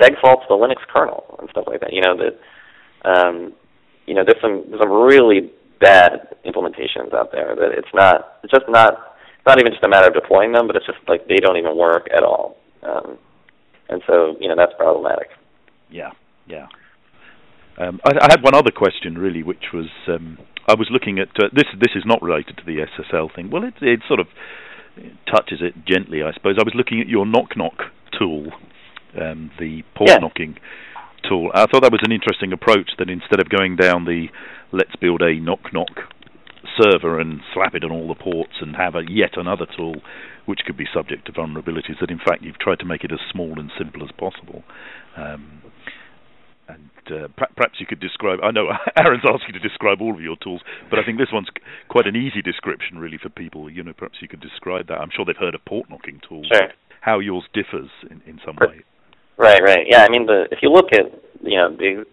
segfaults the Linux kernel and stuff like that. You know that um, you know there's some there's some really bad implementations out there that it's not it's just not it's not even just a matter of deploying them, but it's just like they don't even work at all. Um, and so you know that's problematic. Yeah, yeah. Um, I, I, had one other question really, which was um, I was looking at uh, this. This is not related to the SSL thing. Well, it it sort of touches it gently, I suppose. I was looking at your knock knock tool, um, the port yeah. knocking tool. I thought that was an interesting approach. That instead of going down the let's build a knock knock server and slap it on all the ports and have a yet another tool which could be subject to vulnerabilities that in fact you've tried to make it as small and simple as possible. Um, and uh, perhaps you could describe. I know *laughs* Aaron's asked you to describe all of your tools, but I think this one's quite an easy description, really, for people. You know, perhaps you could describe that. I'm sure they've heard of port knocking tools. Sure. How yours differs in, in some way. Right, right. Yeah, I mean, the if you look at you know the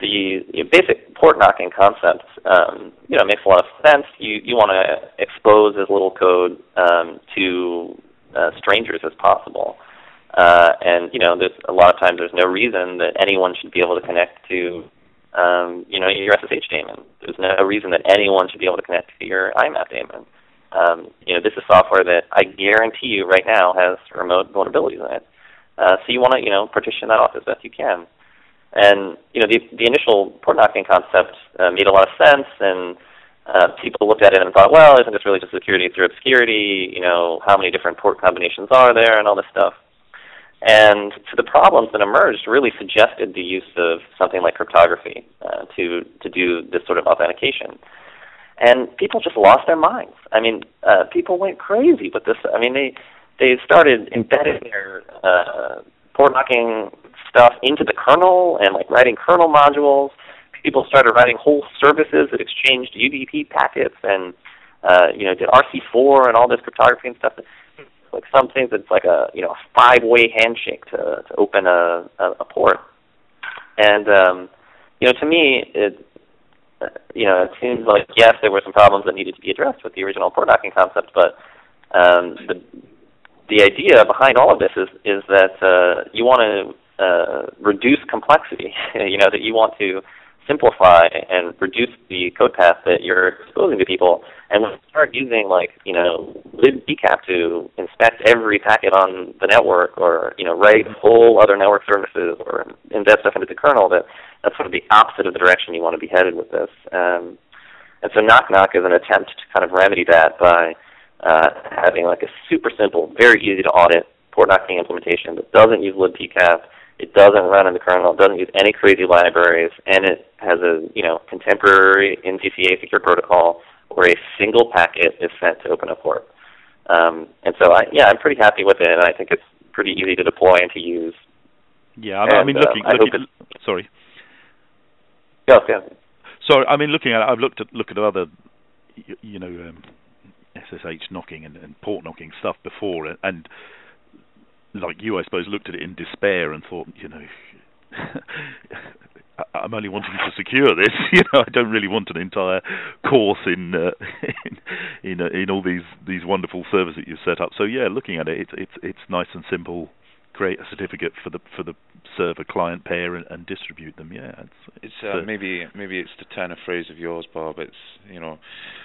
the you know, basic port knocking concept, um, you know, makes a lot of sense. You you want to expose as little code um, to uh, strangers as possible. Uh, and you know, there's a lot of times there's no reason that anyone should be able to connect to, um, you know, your SSH daemon. There's no reason that anyone should be able to connect to your IMAP daemon. Um, you know, this is software that I guarantee you right now has remote vulnerabilities in it. Uh, so you want to, you know, partition that off as best you can. And you know, the the initial port knocking concept uh, made a lot of sense, and uh, people looked at it and thought, well, isn't this really just security through obscurity? You know, how many different port combinations are there, and all this stuff. And so the problems that emerged really suggested the use of something like cryptography uh, to to do this sort of authentication. And people just lost their minds. I mean, uh, people went crazy with this. I mean, they they started embedding their uh, port knocking stuff into the kernel and like writing kernel modules. People started writing whole services that exchanged UDP packets and uh, you know did RC4 and all this cryptography and stuff like some things it's like a you know five way handshake to to open a a, a port. And um you know to me it you know it seems like yes there were some problems that needed to be addressed with the original port knocking concept but um the the idea behind all of this is is that uh you want to uh reduce complexity *laughs* you know that you want to simplify and reduce the code path that you're exposing to people. And when you start using like, you know, libpcap to inspect every packet on the network or, you know, write whole other network services or embed stuff into the kernel, that that's sort of the opposite of the direction you want to be headed with this. Um, and so Knock Knock is an attempt to kind of remedy that by uh, having like a super simple, very easy to audit port knocking implementation that doesn't use libpcap it doesn't run in the kernel. It doesn't use any crazy libraries, and it has a you know contemporary IND-CCA secure protocol where a single packet is sent to open a port. Um, and so, I, yeah, I'm pretty happy with it, and I think it's pretty easy to deploy and to use. Yeah, I, I mean, looking, um, looking sorry. Yeah, yeah. Sorry, I mean, looking at, I've looked at looked at other, you, you know, um, SSH knocking and, and port knocking stuff before, and like you, I suppose, looked at it in despair and thought, you know, *laughs* I'm only wanting to secure this. *laughs* You know, I don't really want an entire course in uh, *laughs* in in, uh, in all these these wonderful servers that you've set up. So yeah, looking at it, it's it's it's nice and simple. Create a certificate for the for the server client pair and, and distribute them. Yeah, it's, it's uh, maybe maybe it's the turn a phrase of yours, Bob. It's you know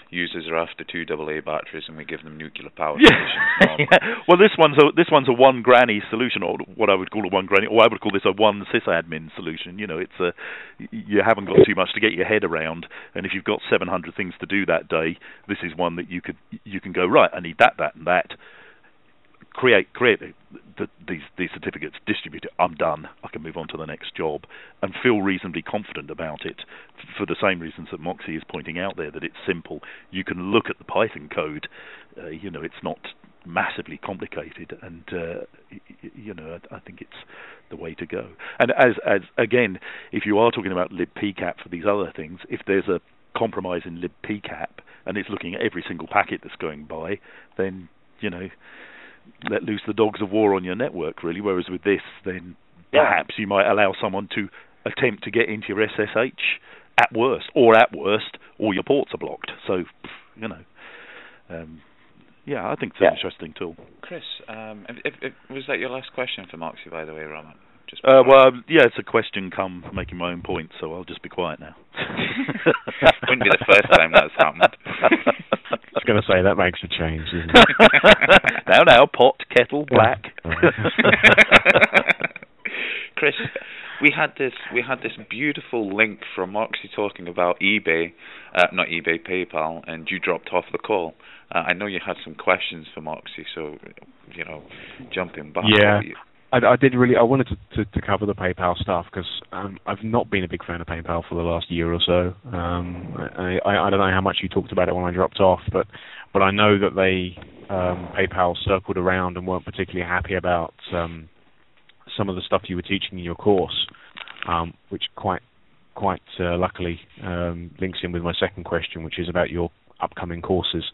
users are after two AA batteries and we give them nuclear power yeah. *laughs* yeah. Well, this one's a this one's a one granny solution, or what I would call a one granny, or I would call this a one sysadmin solution. You know, it's a you haven't got too much to get your head around, and if you've got 700 things to do that day, this is one that you could you can go right. I need that, that, and that create create the, these these certificates, distribute it. I'm done. I can move on to the next job and feel reasonably confident about it. For the same reasons that Moxie is pointing out there, that it's simple. You can look at the Python code. Uh, you know, it's not massively complicated, and uh, you know, I, I think it's the way to go. And as as again, if you are talking about libpcap for these other things, if there's a compromise in libpcap and it's looking at every single packet that's going by, then you know let loose the dogs of war on your network, really. Whereas with this, then yeah. perhaps you might allow someone to attempt to get into your SSH at worst, or at worst, all your ports are blocked. So, you know, um, yeah, I think it's yeah. an interesting tool. Chris, um, if, if, was that your last question for Moxie, by the way, Roman? Just uh, well, yeah, it's a question. Come from making my own point, so I'll just be quiet now. *laughs* Wouldn't be the first time that's happened. *laughs* I was going to say that makes a change, isn't it? *laughs* now, now, pot, kettle, black. *laughs* Chris, we had this we had this beautiful link from Moxie talking about eBay, uh, not eBay, PayPal, and you dropped off the call. Uh, I know you had some questions for Moxie, so you know, jumping back. Yeah. I, I, did really. I wanted to, to, to cover the PayPal stuff because um, I've not been a big fan of PayPal for the last year or so. Um, I, I, I, don't know how much you talked about it when I dropped off, but but I know that they um, PayPal circled around and weren't particularly happy about um, some of the stuff you were teaching in your course, um, which quite quite uh, luckily um, links in with my second question, which is about your upcoming courses.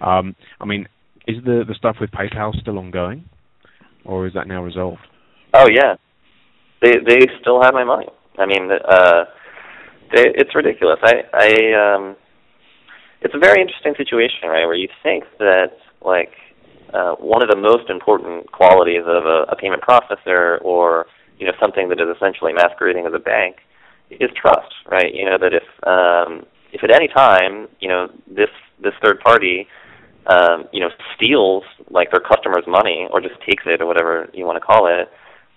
I mean, is the the stuff with PayPal still ongoing, or is that now resolved? Oh yeah, they they still have my money. I mean, uh, they, it's ridiculous. I I um, it's a very interesting situation, right? Where you think that like uh, one of the most important qualities of a, a payment processor or you know something that is essentially masquerading as a bank is trust, right? You know that if um, if at any time you know this this third party um, you know steals like their customer's money or just takes it or whatever you want to call it,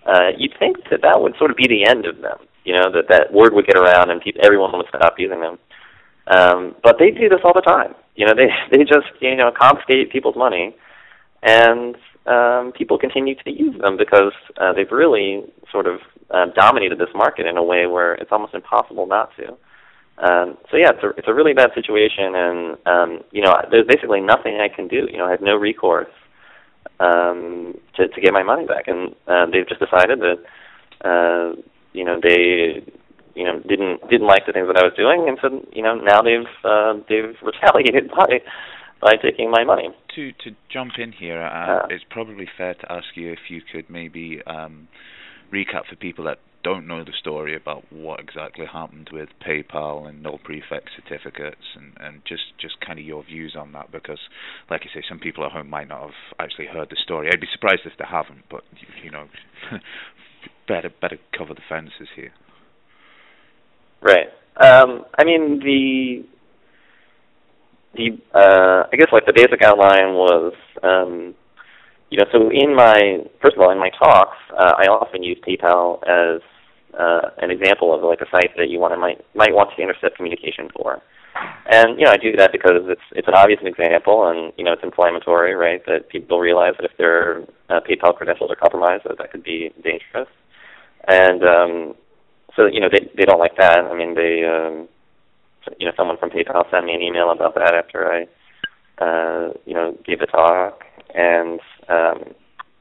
uh, you'd think that that would sort of be the end of them. You know that that word would get around and pe- everyone would stop using them. Um, but they do this all the time. You know *laughs* they they just you know confiscate people's money and um, people continue to use them because uh, they've really sort of uh, dominated this market in a way where it's almost impossible not to. Um, so yeah, it's a it's a really bad situation, and um, you know there's basically nothing I can do. You know, I have no recourse um, to to get my money back, and uh, they've just decided that uh, you know they you know didn't didn't like the things that I was doing, and so you know now they've uh, they've *laughs* retaliated by by taking my money. To to jump in here, uh, it's probably fair to ask you if you could maybe um, recap for people that don't know the story about what exactly happened with PayPal and null prefix certificates, and and just just kind of your views on that, because like I say, some people at home might not have actually heard the story. I'd be surprised if they haven't, but you know, *laughs* better better cover the fences here. Right. Um, I mean the the uh, I guess like the basic outline was um, you know so in my first of all in my talks uh, I often use PayPal as uh, an example of like a site that you want to might might want to intercept communication for. And you know I do that because it's it's an obvious example and you know it's inflammatory right that people realize that if their uh, PayPal credentials are compromised that that could be dangerous. And um, so you know they they don't like that. I mean they um, you know, someone from PayPal sent me an email about that after I, uh, you know, gave the talk, and um,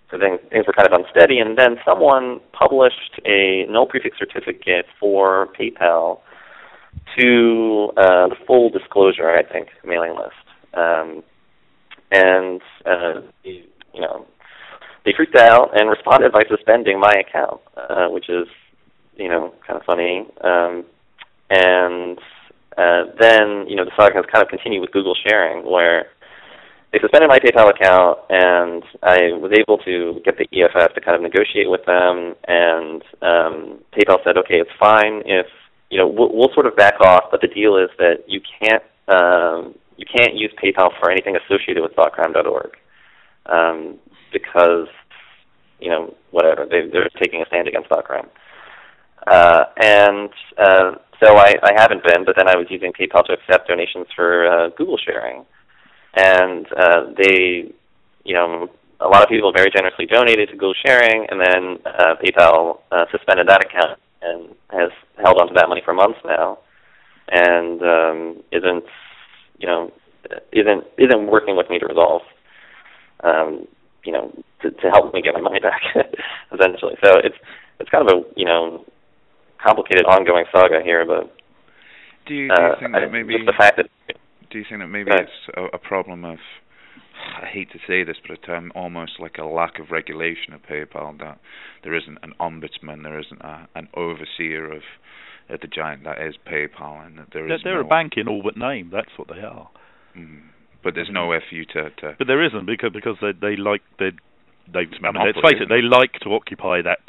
so then things were kind of unsteady. And then someone published a null prefix certificate for PayPal to uh, the full disclosure, I think, mailing list, um, and uh, you know, they freaked out and responded by suspending my account, uh, which is, you know, kind of funny. Um, and uh, then, you know, the saga has kind of continued with Google sharing, where they suspended my PayPal account, and I was able to get the EFF to kind of negotiate with them, and um, PayPal said, okay, it's fine if you know we'll, we'll sort of back off, but the deal is that you can't um, you can't use PayPal for anything associated with thoughtcrime.org um, because you know whatever they, they're taking a stand against thoughtcrime. Uh, and uh, so I, I haven't been, but then I was using PayPal to accept donations for uh, Google sharing, and uh, they, you know, a lot of people very generously donated to Google sharing, and then uh, PayPal uh, suspended that account and has held onto that money for months now, and um, isn't, you know, isn't isn't working with me to resolve, um, you know, to, to help me get my money back, *laughs* essentially. So it's it's kind of a you know complicated ongoing saga here, but do you, do you uh, think that maybe just the fact that do you think that maybe it's a, a problem of I hate to say this, but a term almost like a lack of regulation of PayPal that there isn't an ombudsman, there isn't a, an overseer of uh, the giant that is PayPal, and that there they're, they're no, a bank in all but name. That's what they are. Mm, but there's nowhere for you to, to. But there isn't because because they they like they they. I mean, let's face it, they like to occupy that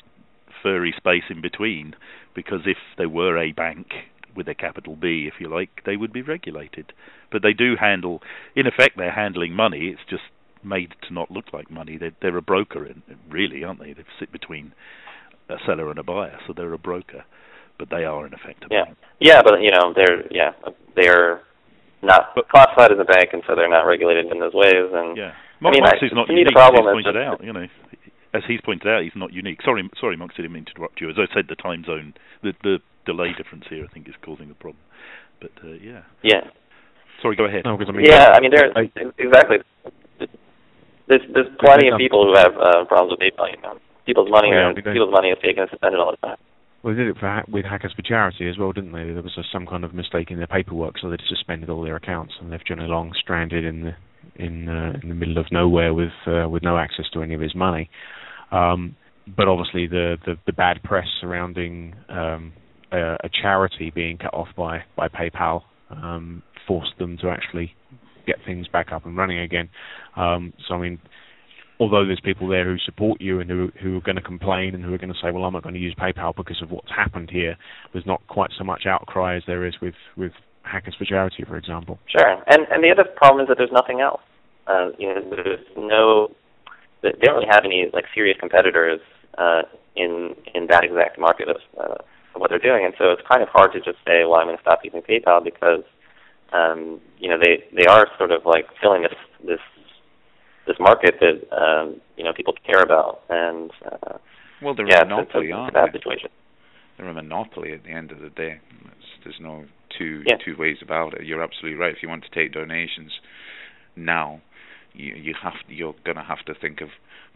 furry space in between because if they were a bank with a capital B, if you like, they would be regulated. But they do handle, in effect, they're handling money. It's just made to not look like money. They're, they're a broker, in, really, aren't they? They sit between a seller and a buyer, so they're a broker. But they are in effect a yeah. bank. Yeah, but you know they're yeah they're not but, classified as a bank, and so they're not regulated in those ways. And yeah, I mean, not unique. the problem He's is pointed out, you know, as he's pointed out, he's not unique. Sorry, sorry, Monks, I didn't mean to interrupt you. As I said, the time zone, the the delay difference here, I think, is causing the problem. But uh, yeah. Yeah. Sorry, go ahead. No, I mean, Yeah, I mean, there exactly. There's there's plenty of people who have uh, problems with PayPal. You know, people's money, Yeah, are, we people's money is taken and suspended all the time. Well, they did it for ha- with Hackers for Charity as well, didn't they? There was a, some kind of mistake in their paperwork, so they just suspended all their accounts and left Johnny Long stranded in the in uh, in the middle of nowhere with uh, with no access to any of his money. Um, but obviously, the, the the bad press surrounding um, a, charity being cut off by by PayPal um, forced them to actually get things back up and running again. Um, so I mean, although there's people there who support you and who who are going to complain and who are going to say, well, I'm not going to use PayPal because of what's happened here. There's not quite so much outcry as there is with with Hackers for Charity, for example. Sure, and and the other problem is that there's nothing else. Uh, you know, there's no. They don't really have any like serious competitors uh, in in that exact market of, uh, what they're doing, and so it's kind of hard to just say, well, I'm going to stop using PayPal because um, you know they they are sort of like filling this this this market that um, you know people care about, and uh, Well, they're yeah, a monopoly, it's, aren't it's a bad they? situation. They're a monopoly at the end of the day. It's, there's no two Yeah. two ways about it. You're absolutely right. If you want to take donations now, you you have you're going to have to think of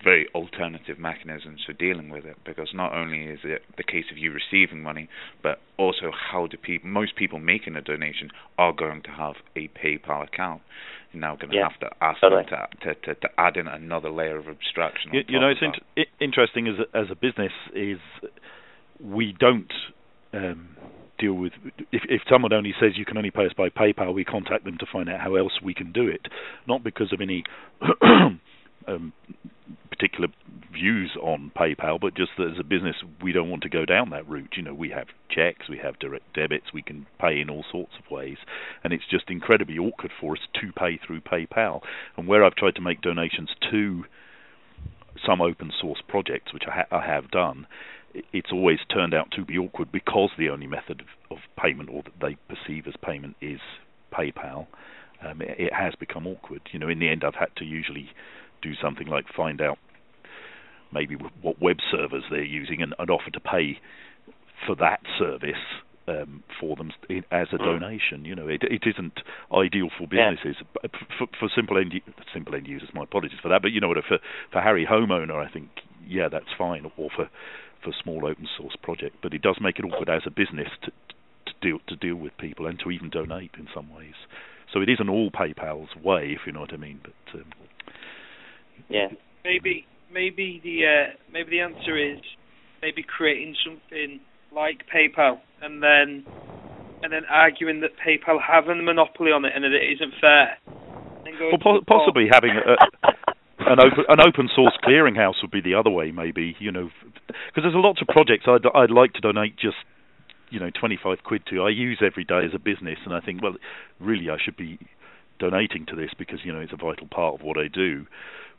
very alternative mechanisms for dealing with it because not only is it the case of you receiving money, but also how do people most people making a donation are going to have a PayPal account. You're now going to Yeah, have to ask totally. them to, to to to add in another layer of abstraction. You, you know, it's that. interesting as a, as a business is we don't um, deal with if if someone only says you can only pay us by PayPal, we contact them to find out how else we can do it, not because of any *clears throat* um, particular views on PayPal, but just that as a business we don't want to go down that route. You know, we have checks, we have direct debits, we can pay in all sorts of ways, and it's just incredibly awkward for us to pay through PayPal. And where I've tried to make donations to some open source projects, which I, ha- I have done, it's always turned out to be awkward because the only method of, of payment or that they perceive as payment is PayPal. Um, it, it has become awkward. You know, in the end, I've had to usually do something like find out maybe what web servers they're using and, and offer to pay for that service um, for them as a Mm. donation. You know, it, it isn't ideal for businesses but for, for simple end simple end users. My apologies for that, but you know what? For for Harry homeowner, I think yeah, that's fine, or for for small open source project. But it does make it awkward as a business to to deal to deal with people and to even donate in some ways. So it isn't all PayPal's way, if you know what I mean. But um, Yeah. maybe maybe the uh, maybe the answer is maybe creating something like PayPal and then and then arguing that PayPal have a monopoly on it and that it isn't fair. Well, po- possibly having a, an open an open source clearinghouse would be the other way, maybe. You know, because there's a lot of projects I'd I'd like to donate just you know 25 quid to. I use every day as a business, and I think, well, really, I should be donating to this because you know it's a vital part of what I do.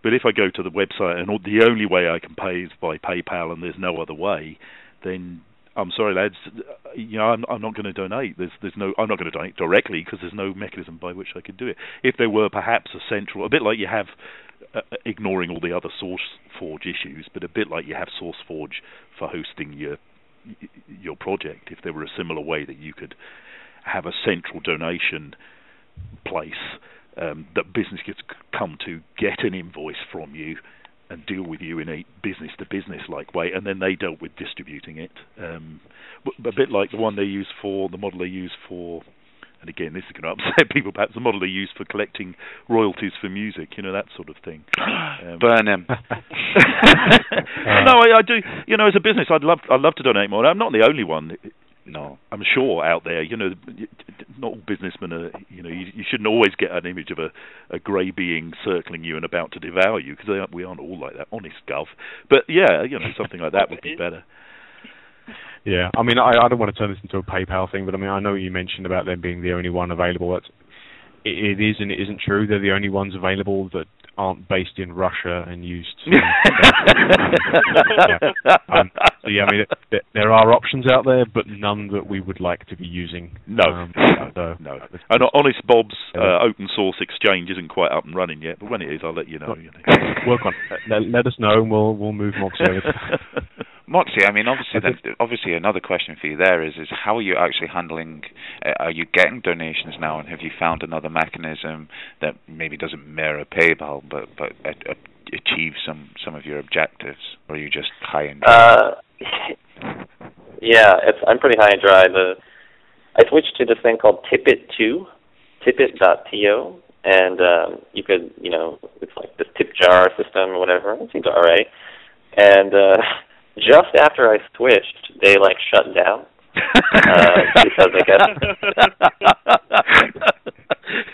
But if I go to the website and the only way I can pay is by PayPal and there's no other way, then I'm sorry, lads. You know, I'm, I'm not going to donate. There's, there's no. I'm not going to donate directly because there's no mechanism by which I could do it. If there were perhaps a central, a bit like you have, uh, ignoring all the other SourceForge issues, but a bit like you have SourceForge for hosting your your project. If there were a similar way that you could have a central donation place um, that business could come to get an invoice from you and deal with you in a business to business like way, and then they dealt with distributing it. Um, a bit like the one they use for the model they use for, and again this is going *laughs* to upset people. Perhaps the model they use for collecting royalties for music, you know that sort of thing. *gasps* Um, Burn him. *laughs* no, I, I do. You know, as a business, I'd love I'd love to donate more. I'm not the only one. No. I'm sure out there, you know, not all businessmen are, you know, you, you shouldn't always get an image of a, a grey being circling you and about to devour you, because we aren't all like that, honest gov. But yeah, you know, something like that would be *laughs* better. Yeah, I mean, I, I don't want to turn this into a PayPal thing, but I mean, I know you mentioned about them being the only one available. That's, it, it is and it isn't true. They're the only ones available that aren't based in Russia and used. To, *laughs* yeah. um, so yeah, I mean, it, there are options out there, but none that we would like to be using. No, um, *laughs* no, no. And Honest Bob's uh, open source exchange isn't quite up and running yet, but when it is, I'll let you know. Work on it. Let, let, us know, and we'll we'll move Moxie over. *laughs* Moxie, I mean, obviously, then, obviously, another question for you there is: is how are you actually handling? Uh, are you getting donations now, and have you found another mechanism that maybe doesn't mirror PayPal, but but uh, achieve some some of your objectives, or are you just high and dry? Uh, *laughs* yeah, it's I'm pretty high and dry. The I switched to this thing called Tippit2, Tippit.to, and um, you could, you know, it's like this tip jar system or whatever. It seems alright. And uh, *laughs* just after I switched, they like shut down uh, because I guess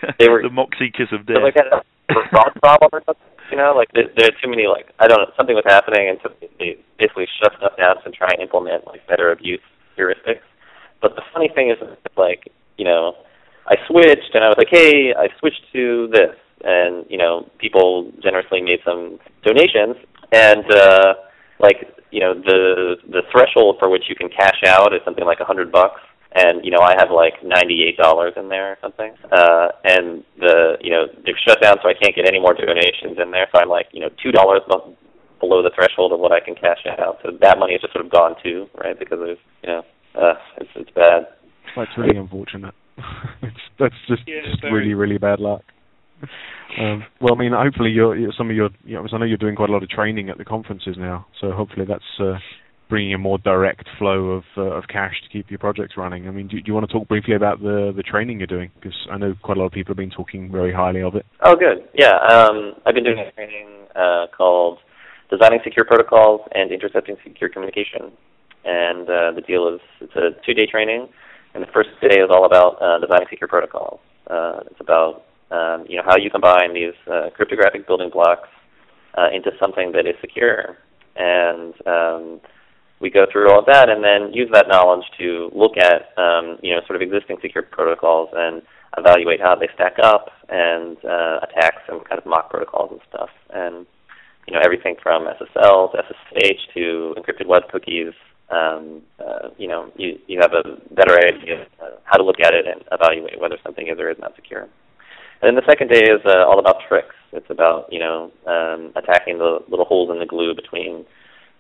*laughs* they were the Moxie kiss of death. Like a fraud problem or something. You know, like there, there are too many like I don't know something was happening, and so they basically shut stuff down to try and implement like better abuse heuristics. But the funny thing is, like you know, I switched and I was like, hey, I switched to this, and you know, people generously made some donations, and uh, like you know, the the threshold for which you can cash out is something like a hundred bucks and you know I have like ninety eight dollars in there or something. Uh and the you know they've shut down so I can't get any more donations in there. So I'm like, you know, two dollars below the threshold of what I can cash out. So that money is just sort of gone too, right? Because of you know, uh it's it's bad. That's really unfortunate. *laughs* it's that's just, yeah, just really, really bad luck. Um, well, I mean, hopefully, you're, some of your, you know, I know you're doing quite a lot of training at the conferences now, so hopefully that's uh, bringing a more direct flow of uh, of cash to keep your projects running. I mean, do, do, you want to talk briefly about the the training you're doing? Because I know quite a lot of people have been talking very highly of it. Oh, good. Yeah, um, I've been doing a training uh, called Designing Secure Protocols and Intercepting Secure Communication, and uh, the deal is it's a two-day training, and the first day is all about uh, designing secure protocols. Uh, it's about um, you know how you combine these uh, cryptographic building blocks into something that is secure, and um, we go through all of that and then use that knowledge to look at um, you know sort of existing secure protocols and evaluate how they stack up and uh, attack some kind of mock protocols and stuff. And you know everything from SSLs, SSH to encrypted web cookies. Um, uh, you know you you have a better idea of how to look at it and evaluate whether something is or is not secure. And then the second day is uh, all about tricks. It's about you know um, attacking the little holes in the glue between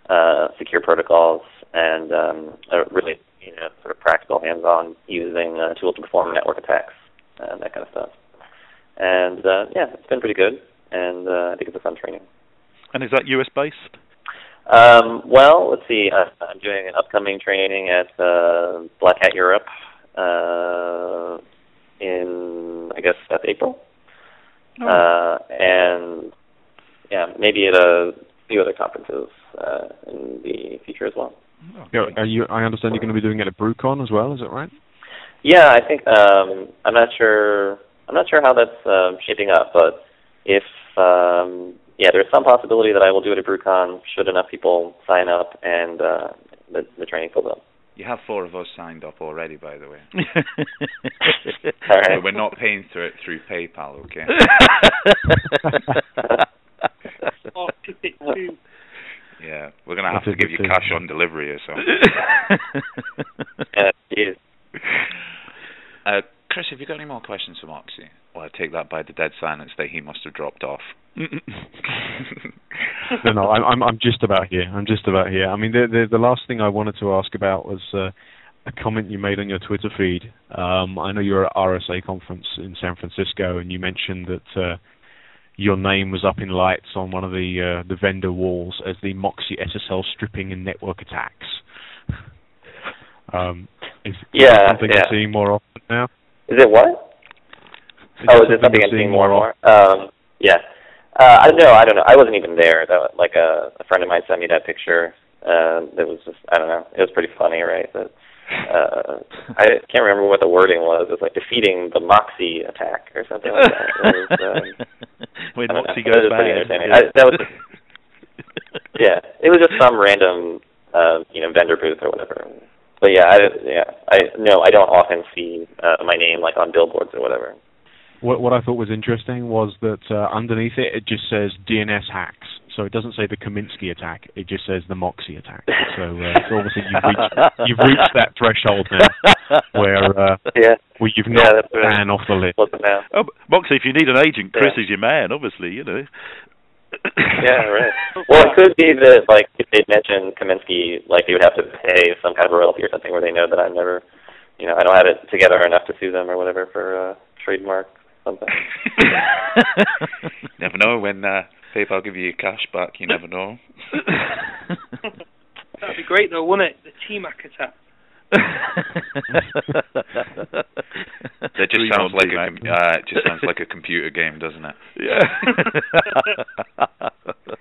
uh, secure protocols and um, really you know sort of practical hands-on using uh, tools to perform network attacks and that kind of stuff. And uh, yeah, it's been pretty good, and uh, I think it's a fun training. And is that US based? Um, well, let's see. Uh, I'm doing an upcoming training at uh, Black Hat Europe uh, in, I guess, that's April. Oh. Uh, and yeah, maybe at a few other conferences uh, in the future as well. Yeah, are you? I understand you're going to be doing it at BruCON as well. Is that right? Yeah, I think um, I'm not sure. I'm not sure how that's um, shaping up, but if um, yeah, there's some possibility that I will do it at BruCON should enough people sign up and uh, the, the training fills up. You have four of us signed up already, by the way. *laughs* All right. we're not paying through it through PayPal, okay? *laughs* yeah, we're gonna have to give you cash on delivery or something. *laughs* yeah, uh, Chris, have you got any more questions for Moxie? Well, I take that by the dead silence that he must have dropped off. *laughs* no, no, I'm, I'm, I'm just about here. I'm just about here. I mean, the the, the last thing I wanted to ask about was uh, a comment you made on your Twitter feed. Um, I know you're at RSA conference in San Francisco, and you mentioned that. Uh, your name was up in lights on one of the uh, the vendor walls as the Moxie SSL stripping and network attacks. *laughs* um, is, yeah, is something yeah. you're seeing more often now? Is it what? Oh, is it something I'm seeing more and more? Um, yeah. Uh, I don't know. I don't know. I wasn't even there. That, like a, a friend of mine sent me that picture. Uh, that was just I don't know. It was pretty funny, right? That uh, I can't remember what the wording was. It was like defeating the Moxie attack or something like that. It was, um, *laughs* when Moxie goes bad. I, that was, *laughs* yeah, it was just some random, uh, you know, vendor booth or whatever. But yeah, I, yeah, I no, I don't often see uh, my name like on billboards or whatever. What what I thought was interesting was that uh, underneath it it just says DNS hacks. so it doesn't say the Kaminsky attack. It just says the Moxie attack. So, uh, so obviously you've reached, *laughs* you've reached that threshold now where uh, yeah, where you've knocked yeah, that's right. Off the list. What's it now? Oh, Moxie, if you need an agent, Chris Yeah. is your man. Obviously, you know. *coughs* Yeah, right. *laughs* Well, it could be that like if they mentioned Kaminsky, like they would have to pay some kind of royalty or something where they know that I'm never, you know, I don't have it together enough to sue them or whatever for uh, trademark something. *laughs* never know when uh, PayPal give you cash back. You never know. *laughs* That'd be great though, wouldn't it? The T-Mac attack. That just Dream sounds like a T-Mac. com- uh, it just sounds like a computer game, doesn't it? yeah. *laughs*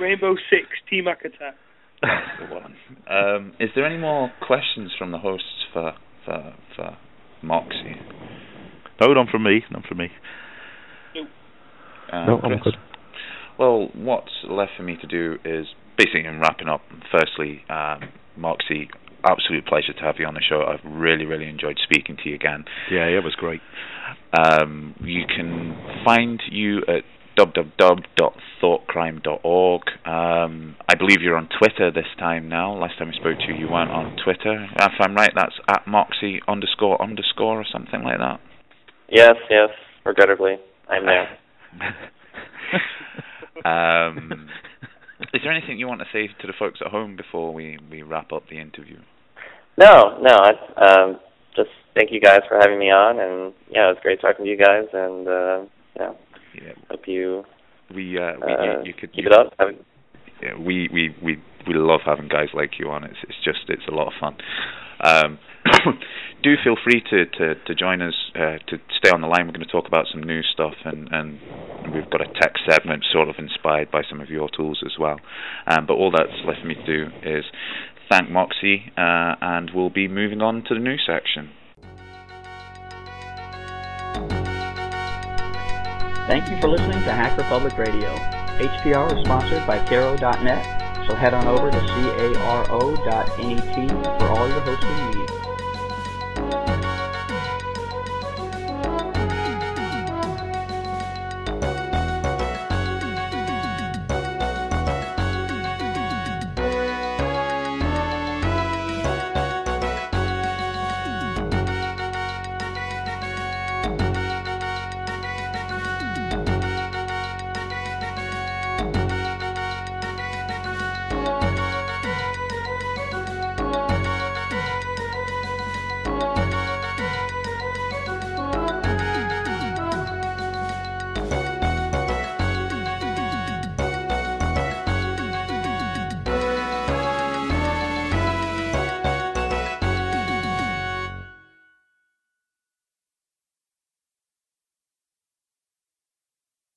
Rainbow Six T-Mac attack. That's the one. Um, is there any more questions from the hosts for for for Moxie? No, none from me. None from me. Uh, No, I'm good. Well, what's left for me to do is basically in wrapping up. Firstly, um, Moxie, absolute pleasure to have you on the show. I've really, really enjoyed speaking to you again. Yeah, it was great. Um, you can find you at www.thoughtcrime.org. Um, I believe you're on Twitter this time now. Last time I spoke to you, you weren't on Twitter. If I'm right, that's at Moxie underscore underscore or something like that. Yes, yes. Regrettably, I'm there. *laughs* um, is there anything you want to say to the folks at home before we, we wrap up the interview? No, no. I um, just thank you guys for having me on, and yeah, it was great talking to you guys, and uh, yeah, Yeah, hope you we uh, we uh, you, you could keep you it up. Yeah, we, we, we, we love having guys like you on. It's it's just it's a lot of fun. Um, *coughs* do feel free to, to, to join us uh, to stay on the line. We're going to talk about some new stuff, and, and we've got a tech segment sort of inspired by some of your tools as well. Um, but all that's left for me to do is thank Moxie, uh, and we'll be moving on to the new section. Thank you for listening to Hacker Public Radio. HPR is sponsored by Caro.net, so head on over to caro.net for all your hosting needs.